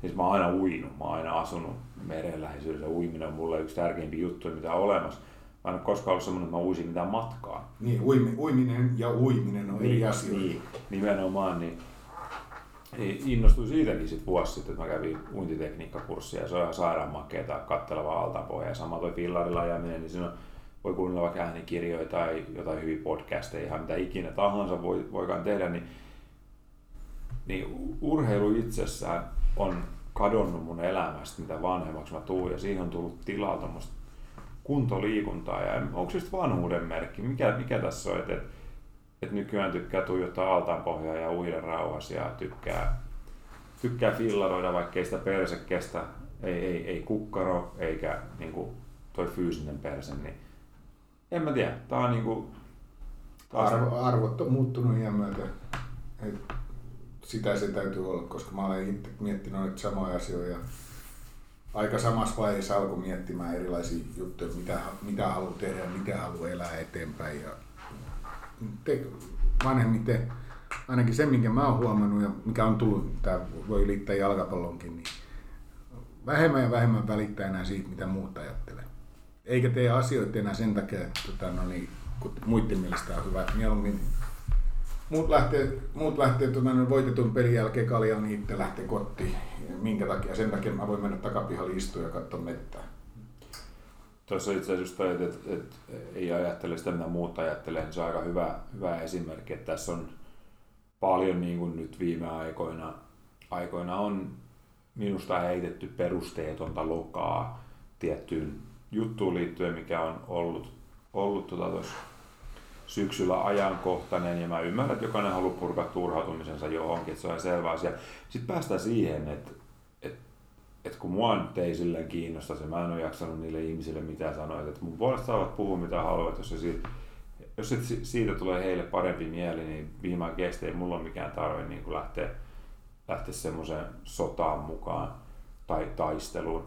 Siis mä oon aina uinut, mä oon aina asunut meren läheisyydessä. Uiminen on mulle yksi tärkeimpiä juttuja, mitä on olemassa. Mä en ole koskaan ollut semmoinen, että mä uisin mitään matkaa. Niin, uiminen ja uiminen on niin, eri asioita. Niin, nimenomaan. Niin, niin innostuin siitäkin sit vuosi sitten, että mä kävin uintitekniikkakurssia ja se on ihan sairaan makeeta katteleva altapohja. Ja sama toi fillarilla ajaminen, niin siinä voi kuunnella vaikka äänikirjoja tai jotain hyviä podcasteja, ihan mitä ikinä tahansa voi, voikaan tehdä, niin, niin urheilu itsessään on kadonnut mun elämästä, mitä vanhemmaksi mä tuun, ja siihen on tullut tilaa tuommoista kuntoliikuntaa, ja onko se vanhuuden merkki, mikä, mikä tässä on, että että nykyään tykkää tuijottaa altaan pohjaa ja uida rauhassa ja tykkää, tykkää fillaroida, vaikka ei sitä perse kestä, ei, ei, ei kukkaro eikä niin kuin toi fyysinen perse, niin en mä tiedä. Tää on niinku... Arvo, arvot on muuttunut ihan myötä. sitä se täytyy olla, koska mä olen itse miettinyt nyt samoja asioita. aika samassa vaiheessa alkoi miettimään erilaisia juttuja, mitä, mitä haluaa tehdä ja mitä haluaa elää eteenpäin. Ja te, vanhemmiten, ainakin se, minkä mä oon huomannut ja mikä on tullut, tämä voi liittää jalkapallonkin, niin vähemmän ja vähemmän välittää enää siitä, mitä muut ajattelee. Eikä tee asioita enää sen takia, että tota, no niin, kun muiden mielestä on hyvä. Mieluummin muut lähtee, muut lähtee no, voitetun pelin jälkeen kaljaan, niin itse lähtee kotiin. Minkä takia? Sen takia mä voin mennä takapihalle istua ja katsoa mettää. Tuossa itse asiassa toi, että, että, että, ei ajattele sitä, mitä muut ajattelee, niin se on aika hyvä, hyvä esimerkki, että tässä on paljon niin kuin nyt viime aikoina, aikoina on minusta heitetty perusteetonta lokaa tiettyyn juttuun liittyen, mikä on ollut, ollut tuota tuossa syksyllä ajankohtainen ja mä ymmärrän, että jokainen haluaa purkaa turhautumisensa johonkin, että se on selvä asia. Sitten päästään siihen, että, että kun mua nyt ei silleen kiinnosta se, mä en ole jaksanut niille ihmisille mitään sanoa, että mun puolesta saavat puhua mitä haluavat, jos siitä, jos siitä tulee heille parempi mieli, niin viimein kestä ei mulla ole mikään tarve niin kuin lähteä, lähteä semmoiseen sotaan mukaan tai taisteluun.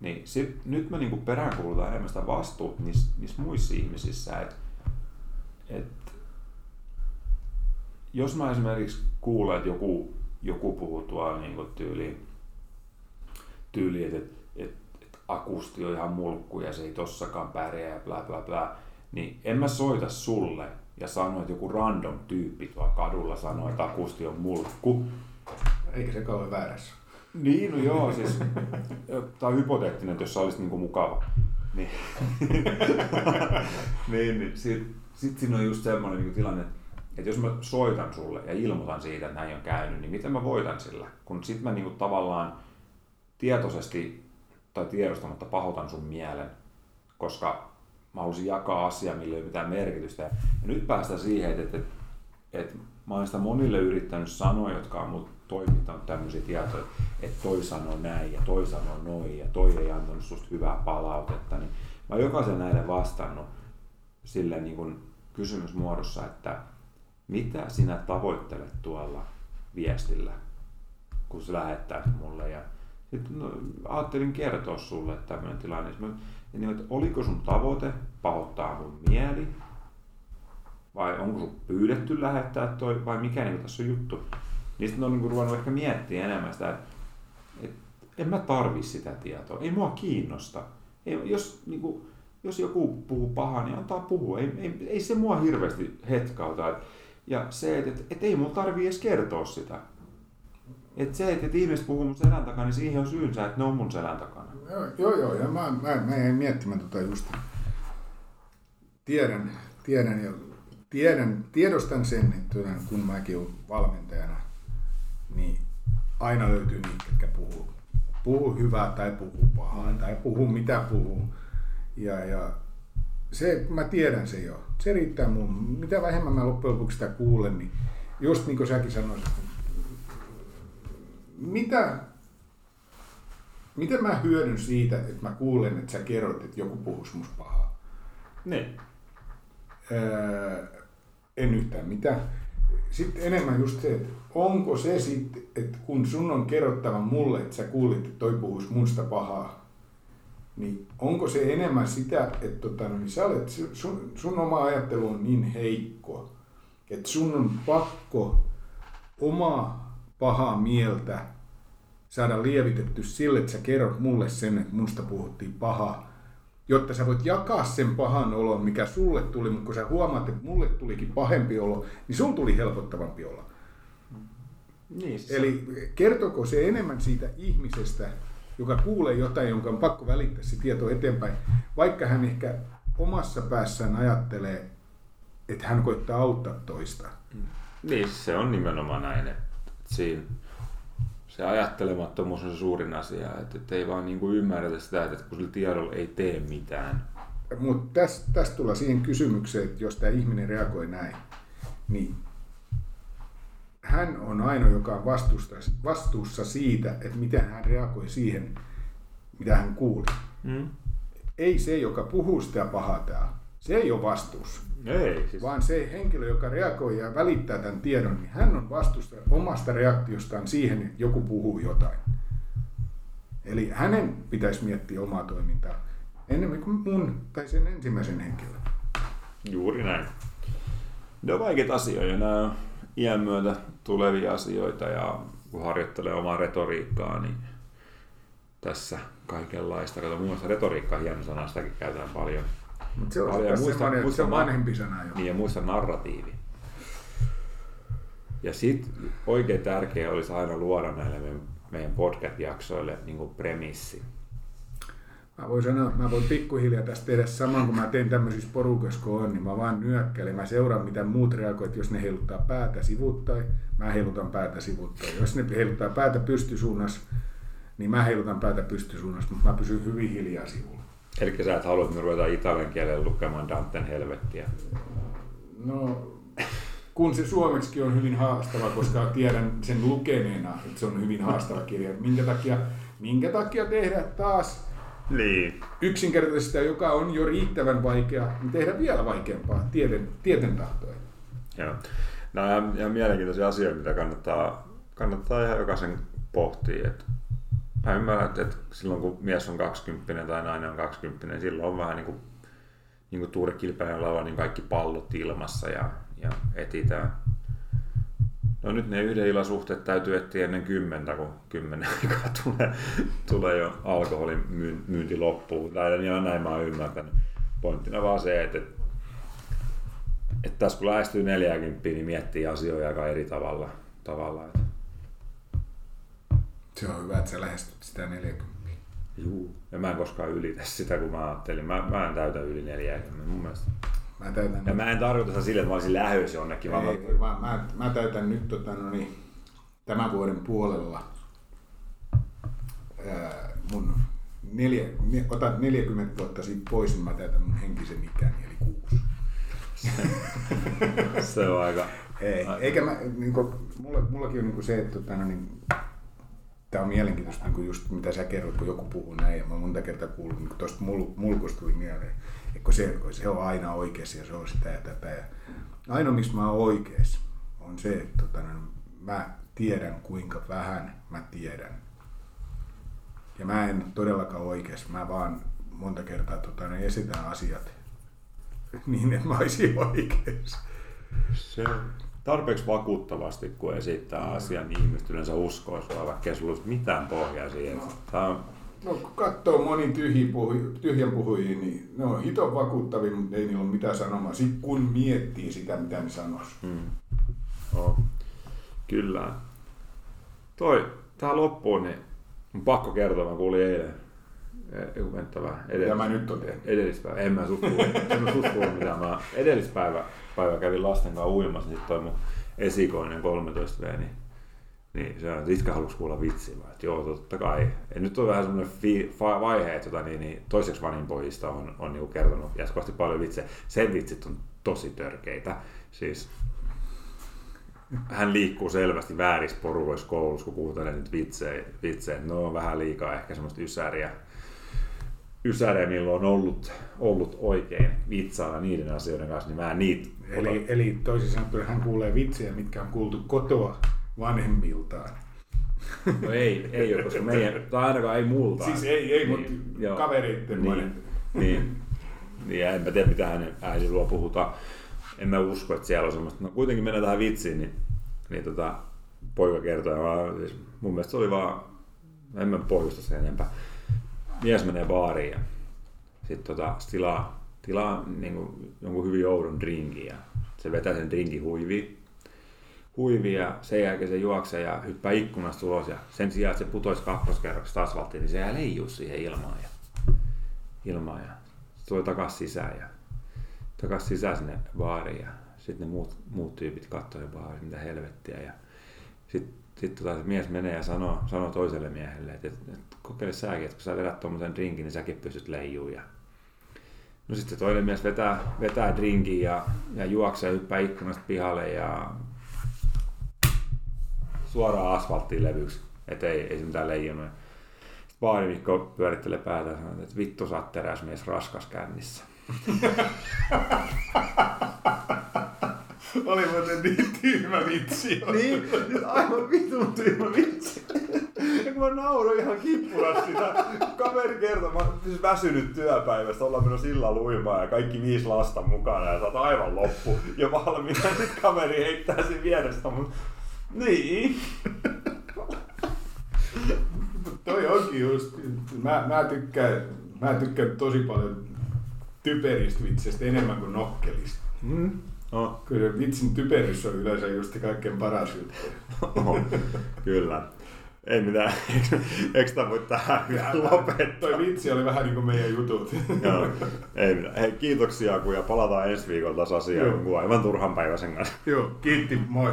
Niin sit, nyt mä niinku peräänkuulutan enemmän sitä vastuuta niissä, niissä muissa ihmisissä, että et, jos mä esimerkiksi kuulen, että joku, joku puhuu tuolla niin tyyliin, tyyli, että et, et, et akusti on ihan mulkku ja se ei tossakaan pärjää ja bla bla bla, niin en mä soita sulle ja sano, että joku random tyyppi tuolla kadulla sanoo, että akusti on mulkku. Eikä se kauan väärässä. Niin, no joo, siis tämä on hypoteettinen, että jos sä olisit niinku mukava. Niin, niin, niin sit, sit siinä on just semmoinen niin tilanne, että jos mä soitan sulle ja ilmoitan siitä, että näin on käynyt, niin miten mä voitan sillä? Kun sit mä niinku tavallaan tietoisesti tai tiedostamatta pahoitan sun mielen, koska mä haluaisin jakaa asiaa, millä ei ole mitään merkitystä. Ja nyt päästään siihen, että, että, että, että mä oon sitä monille yrittänyt sanoa, jotka on mut toimittanut tämmöisiä tietoja, että toi sanoo näin ja toi sanoo noin ja toi ei antanut susta hyvää palautetta, niin mä oon jokaisen näille vastannut sille niin kuin kysymysmuodossa, että mitä sinä tavoittelet tuolla viestillä, kun se lähettää mulle. Ja sitten no, ajattelin kertoa sulle tämmöinen tilanne. Ja niin, että oliko sun tavoite pahoittaa mun mieli, vai onko sun pyydetty lähettää toi, vai mikä niin tässä on juttu. Sitten on niin ruvennut ehkä miettiä enemmän sitä, että, että en mä tarvi sitä tietoa, ei mua kiinnosta. Ei, jos, niin kuin, jos joku puhuu pahaa, niin antaa puhua. Ei, ei, ei se mua hirveästi hetkauta. Ja se, että, että, että ei mun tarvii edes kertoa sitä. Että se, että, ihmiset puhuu mun selän takana, niin siihen on syynsä, että ne on mun selän takana. Joo, joo, joo ja mä, mä, mä jäin miettimään tota just. Tiedän, tiedän ja tiedän, tiedostan sen, että kun mäkin olen valmentajana, niin aina löytyy niitä, jotka puhuu, puhuu hyvää tai puhuu pahaa tai puhuu mitä puhuu. Ja, ja se, mä tiedän se jo. Se riittää mun. Mitä vähemmän mä loppujen lopuksi sitä kuulen, niin just niin kuin säkin sanoisit, mitä, miten mä hyödyn siitä, että mä kuulen, että sä kerrot, että joku puhuisi musta pahaa? Niin. Öö, en yhtään mitään. Sitten enemmän just se, että onko se sitten, että kun sun on kerrottava mulle, että sä kuulit, että toi puhuisi musta pahaa, niin onko se enemmän sitä, että tota, no, niin sä olet, sun, sun oma ajattelu on niin heikko, että sun on pakko omaa pahaa mieltä saada lievitetty sille, että sä kerrot mulle sen, että musta puhuttiin pahaa, jotta sä voit jakaa sen pahan olon, mikä sulle tuli, mutta kun sä huomaat, että mulle tulikin pahempi olo, niin sun tuli helpottavampi olo. Niin, siis Eli kertoko se enemmän siitä ihmisestä, joka kuulee jotain, jonka on pakko välittää se tieto eteenpäin, vaikka hän ehkä omassa päässään ajattelee, että hän koittaa auttaa toista. Niin, se on nimenomaan näin, että siinä se ajattelemattomuus on se suurin asia, että, että ei vaan niin kuin ymmärretä sitä, että kun sillä tiedolla ei tee mitään. Mutta tästä täst tulee siihen kysymykseen, että jos tämä ihminen reagoi näin, niin hän on ainoa, joka on vastuussa, vastuussa siitä, että miten hän reagoi siihen, mitä hän kuuli. Mm. Ei se, joka puhuu sitä pahaa täällä. Se ei ole vastuussa. Ei, siis... Vaan se henkilö, joka reagoi ja välittää tämän tiedon, niin hän on vastuussa omasta reaktiostaan siihen, että joku puhuu jotain. Eli hänen pitäisi miettiä omaa toimintaa enemmän kuin mun tai sen ensimmäisen henkilön. Juuri näin. Ne on vaikeita asioita, nämä on iän myötä tulevia asioita ja kun harjoittelee omaa retoriikkaa, niin tässä kaikenlaista. Kato, mun mielestä retoriikka on hieno sana, sitäkin käytetään paljon. Mut se on, Paljon. muista, Muista- se on vanhempi sana jo. Niin ja muista narratiivi. Ja sitten oikein tärkeää olisi aina luoda näille meidän, meidän podcast-jaksoille niin kuin premissi. Mä voin sanoa, mä voin pikkuhiljaa tästä tehdä saman, kun mä teen tämmöisissä porukoissa kun on, niin mä vaan nyökkäilen. Mä seuraan, mitä muut reagoivat, jos ne heiluttaa päätä sivuttain, mä heilutan päätä sivuttain. Jos ne heiluttaa päätä pystysuunnassa, niin mä heilutan päätä pystysuunnassa, mutta mä pysyn hyvin hiljaa sivulla. Eli sä et halua, että me ruvetaan italian kielellä lukemaan Danten helvettiä. No, kun se suomeksi on hyvin haastava, koska tiedän sen lukeneena, että se on hyvin haastava kirja. Minkä takia, minkä takia tehdä taas Niin. yksinkertaisesta, joka on jo riittävän vaikea, niin tehdä vielä vaikeampaa tieten, tieten tahtoen. Joo. Nämä on ihan, mielenkiintoisia asioita, mitä kannattaa, kannattaa ihan jokaisen pohtia. Et mä ymmärrän, että, että silloin kun mies on 20 tai nainen on 20, niin silloin on vähän niin kuin, niin kuin Tuure Kilpäinen laulaa, niin kaikki pallot ilmassa ja, ja etitään. No nyt ne yhden illan suhteet täytyy etsiä ennen kymmentä, kun kymmenen aikaa tulee, tulee jo alkoholin myyn- myynti loppuun. Tai ja näin mä oon ymmärtänyt. Pointtina vaan se, että, että että tässä kun lähestyy 40, niin miettii asioita aika eri tavalla. tavalla että, Se on hyvä, että sä lähestyt sitä 40. juu. Ja mä en koskaan ylitä sitä, kun mä ajattelin. Mä, mä en täytä yli 40 mun mielestä. Mä täytän, Ja mä en tarkoita sitä sille, että mä olisin lähössä jonnekin, vaan mä, ei, ei, vaan mä, mä täytän nyt tota, no niin, tämän vuoden puolella ää, mun neljä, ne, otat 40 vuotta siitä pois, niin mä täytän mun henkisen ikäni, eli kuusi. se on aika... Ei, eikä mä, niin kuin, mulla, mullakin on niin se, että tota, no niin, tämä on mielenkiintoista, niin kuin just mitä sä kerrot, kun joku puhuu näin, ja mä monta kertaa kuullut, niin tuosta mul, mulkusta tuli mieleen, että kun se, se on aina oikeassa ja se on sitä ja tätä. Ja ainoa, missä mä oon oikeassa, on se, että tota, no, mä tiedän, kuinka vähän mä tiedän. Ja mä en todellakaan oikeassa, mä vaan monta kertaa tota, no, esitän asiat niin, että mä olisin oikeassa. Se on tarpeeksi vakuuttavasti, kun esittää asian, niin ihmiset yleensä uskoo sua, vaikka ei sulla olisi mitään pohjaa siihen. Tämä on, No kun katsoo moni tyhji puhu, tyhjän puhujia, niin ne on hiton vakuuttavia, mutta ei niillä ole mitään sanomaa. Sitten kun miettii sitä, mitä ne sanois. mm, on. Kyllä. Toi, tähän loppuun, niin on pakko kertoa, mä kuulin eilen. Kun mentävä. Mitä mä nyt oon tehnyt. Edellispäivä. En mä kuullut, en mä. Mä edellispäivä päivä kävin lasten kanssa uimassa, niin sit toi mun esikoinen 13 V, niin, niin se on, että Iska halusi kuulla vitsiä. Mä, että joo, totta kai. Ja nyt on vähän semmoinen fi, vaihe, että tota, niin, niin, toiseksi vanhin pojista on, on niin kertonut jatkuvasti paljon vitsejä. Sen vitsit on tosi törkeitä. Siis hän liikkuu selvästi väärissä porukoissa koulussa, kun kuuntelee nyt vitsejä. vitsejä. Ne on vähän liikaa ehkä semmoista ysäriä, ysäriä, millä on ollut, ollut oikein vitsailla niiden asioiden kanssa, niin mä en niitä Eli, eli toisin sanoen hän kuulee vitsejä, mitkä on kuultu kotoa vanhemmiltaan. No ei, ei ole, koska meidän, tai ainakaan ei multa. Siis ei, ei, Niin, mutta kavereitten niin, niin, niin, ja enpä tiedä mitä hänen äidin luo puhutaan. En mä usko, että siellä on semmoista. No kuitenkin mennään tähän vitsiin, niin, niin tota, poika kertoi, vaan, siis mun mielestä se oli vaan, en mä pohjusta sen enempää. Mies menee baariin ja sitten tota, tilaa, tilaa niin kuin, jonkun hyvin oudon drinkin ja se vetää sen drinkin huiviin. Huivi ja sen jälkeen se juoksee ja hyppää ikkunasta ulos ja sen sijaan, että se putoisi kakkoskerroksesta asfalttiin, niin se jää leijuu siihen ilmaan ja, ilmaan ja tulee takas sisään ja takas sisään sinne baariin ja sitten ne muut, muut tyypit katsoo jo baariin, mitä helvettiä ja sitten sit tota, se mies menee ja sanoo, sanoo toiselle miehelle, että, että, että kokeile säkin, että kun sä vedät tuommoisen drinkin, niin säkin pystyt leijuu ja No sitten se toinen mies vetää, vetää drinkin ja, ja juoksee hyppää ikkunasta pihalle ja suoraan asfalttiin levyksi, että ei, ei se mitään leijunut. Sitten baarimikko pyörittelee päätä ja sanoo, että vittu sä oot teräsmies raskas kännissä. Oli muuten niin tyhmä vitsi. Niin, nyt aivan vitun tyhmä vitsi. mä nauroin ihan kippurassa sitä. Kaveri kertoi, mä oon siis väsynyt työpäivästä, ollaan menossa sillä luimaan ja kaikki viisi lasta mukana ja sä oot aivan loppu. Ja valmiina sit kaveri heittää sen vierestä mun. Niin. Toi onkin just, mä, mä, tykkään, mä tykkään tosi paljon typeristä vitseistä enemmän kuin nokkelista. Mm. No, Kyllä vitsin typerys on yleensä just kaikkein paras juttu. no, kyllä. Ei mitään. Eikö, tämä voi tähän lopettaa? Toi vitsi oli vähän niinku meidän jutut. Joo, ei mitään. Hei, kiitoksia kun ja palataan ensi viikolla taas asiaan Joo. jonkun aivan turhan päiväisen kanssa. Joo, kiitti, moi.